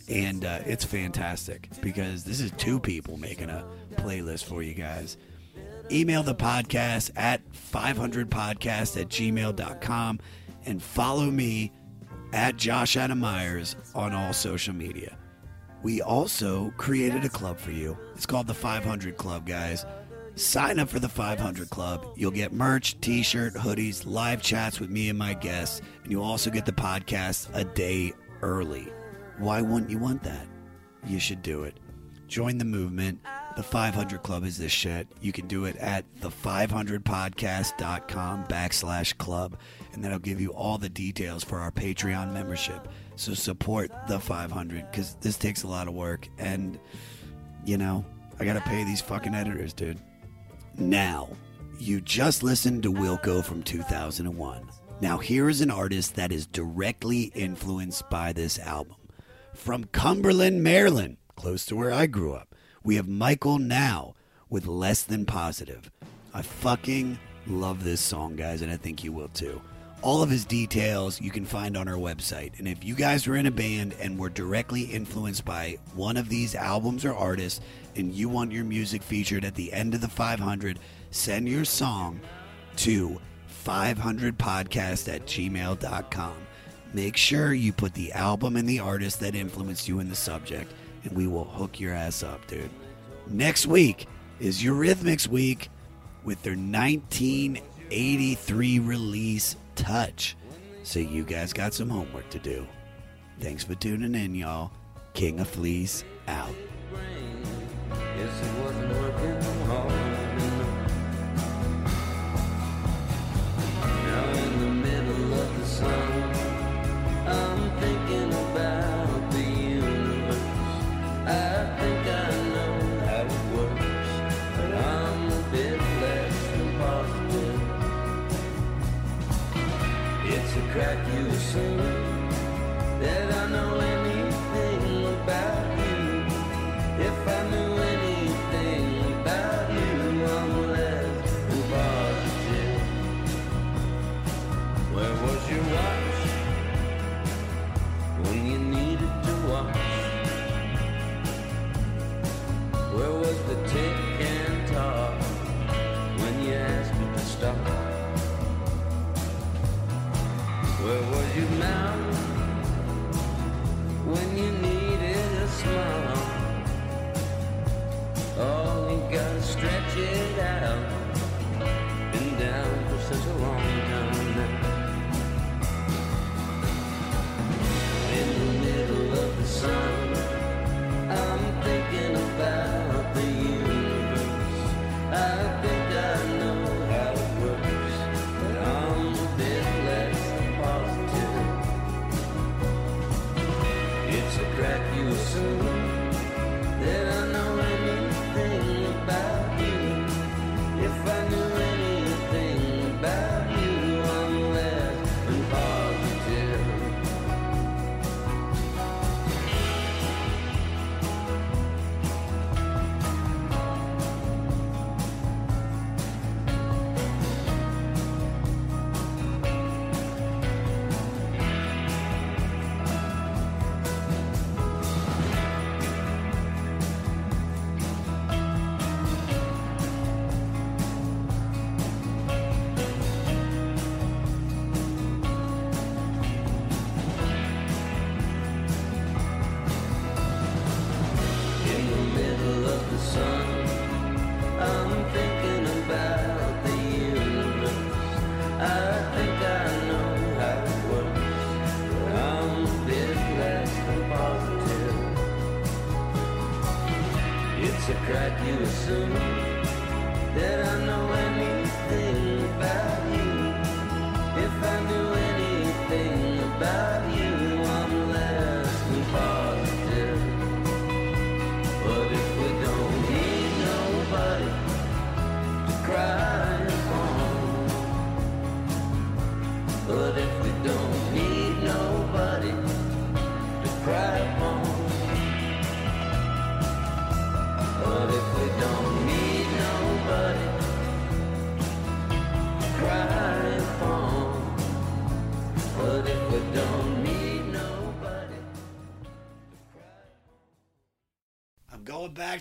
And uh, it's fantastic because this is two people making a playlist for you guys. Email the podcast at 500podcast at gmail.com and follow me at Josh Adam Myers on all social media. We also created a club for you. It's called the 500 Club, guys. Sign up for the 500 Club. You'll get merch, t shirt, hoodies, live chats with me and my guests, and you'll also get the podcast a day early. Why wouldn't you want that? You should do it. Join the movement. The 500 Club is this shit. You can do it at the500podcast.com backslash club, and that'll give you all the details for our Patreon membership. So support the 500 because this takes a lot of work, and you know, I gotta pay these fucking editors, dude. Now, you just listened to Wilco from 2001. Now, here is an artist that is directly influenced by this album. From Cumberland, Maryland, close to where I grew up, we have Michael Nau with Less Than Positive. I fucking love this song, guys, and I think you will too. All of his details you can find on our website. And if you guys are in a band and were directly influenced by one of these albums or artists and you want your music featured at the end of the 500, send your song to 500podcast at gmail.com. Make sure you put the album and the artist that influenced you in the subject, and we will hook your ass up, dude. Next week is Eurythmics Week with their 1983 release, Touch. So you guys got some homework to do. Thanks for tuning in, y'all. King of Fleas out.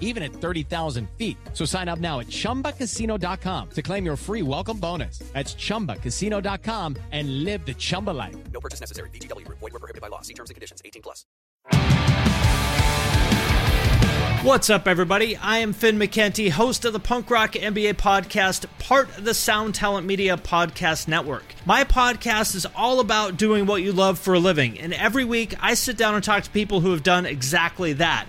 even at 30,000 feet. So sign up now at chumbacasino.com to claim your free welcome bonus. That's chumbacasino.com and live the Chumba life. No purchase necessary. VGW Group. Void were prohibited by law. See terms and conditions. 18 plus. What's up, everybody? I am Finn McKenty, host of the Punk Rock MBA podcast, part of the Sound Talent Media Podcast Network. My podcast is all about doing what you love for a living, and every week I sit down and talk to people who have done exactly that.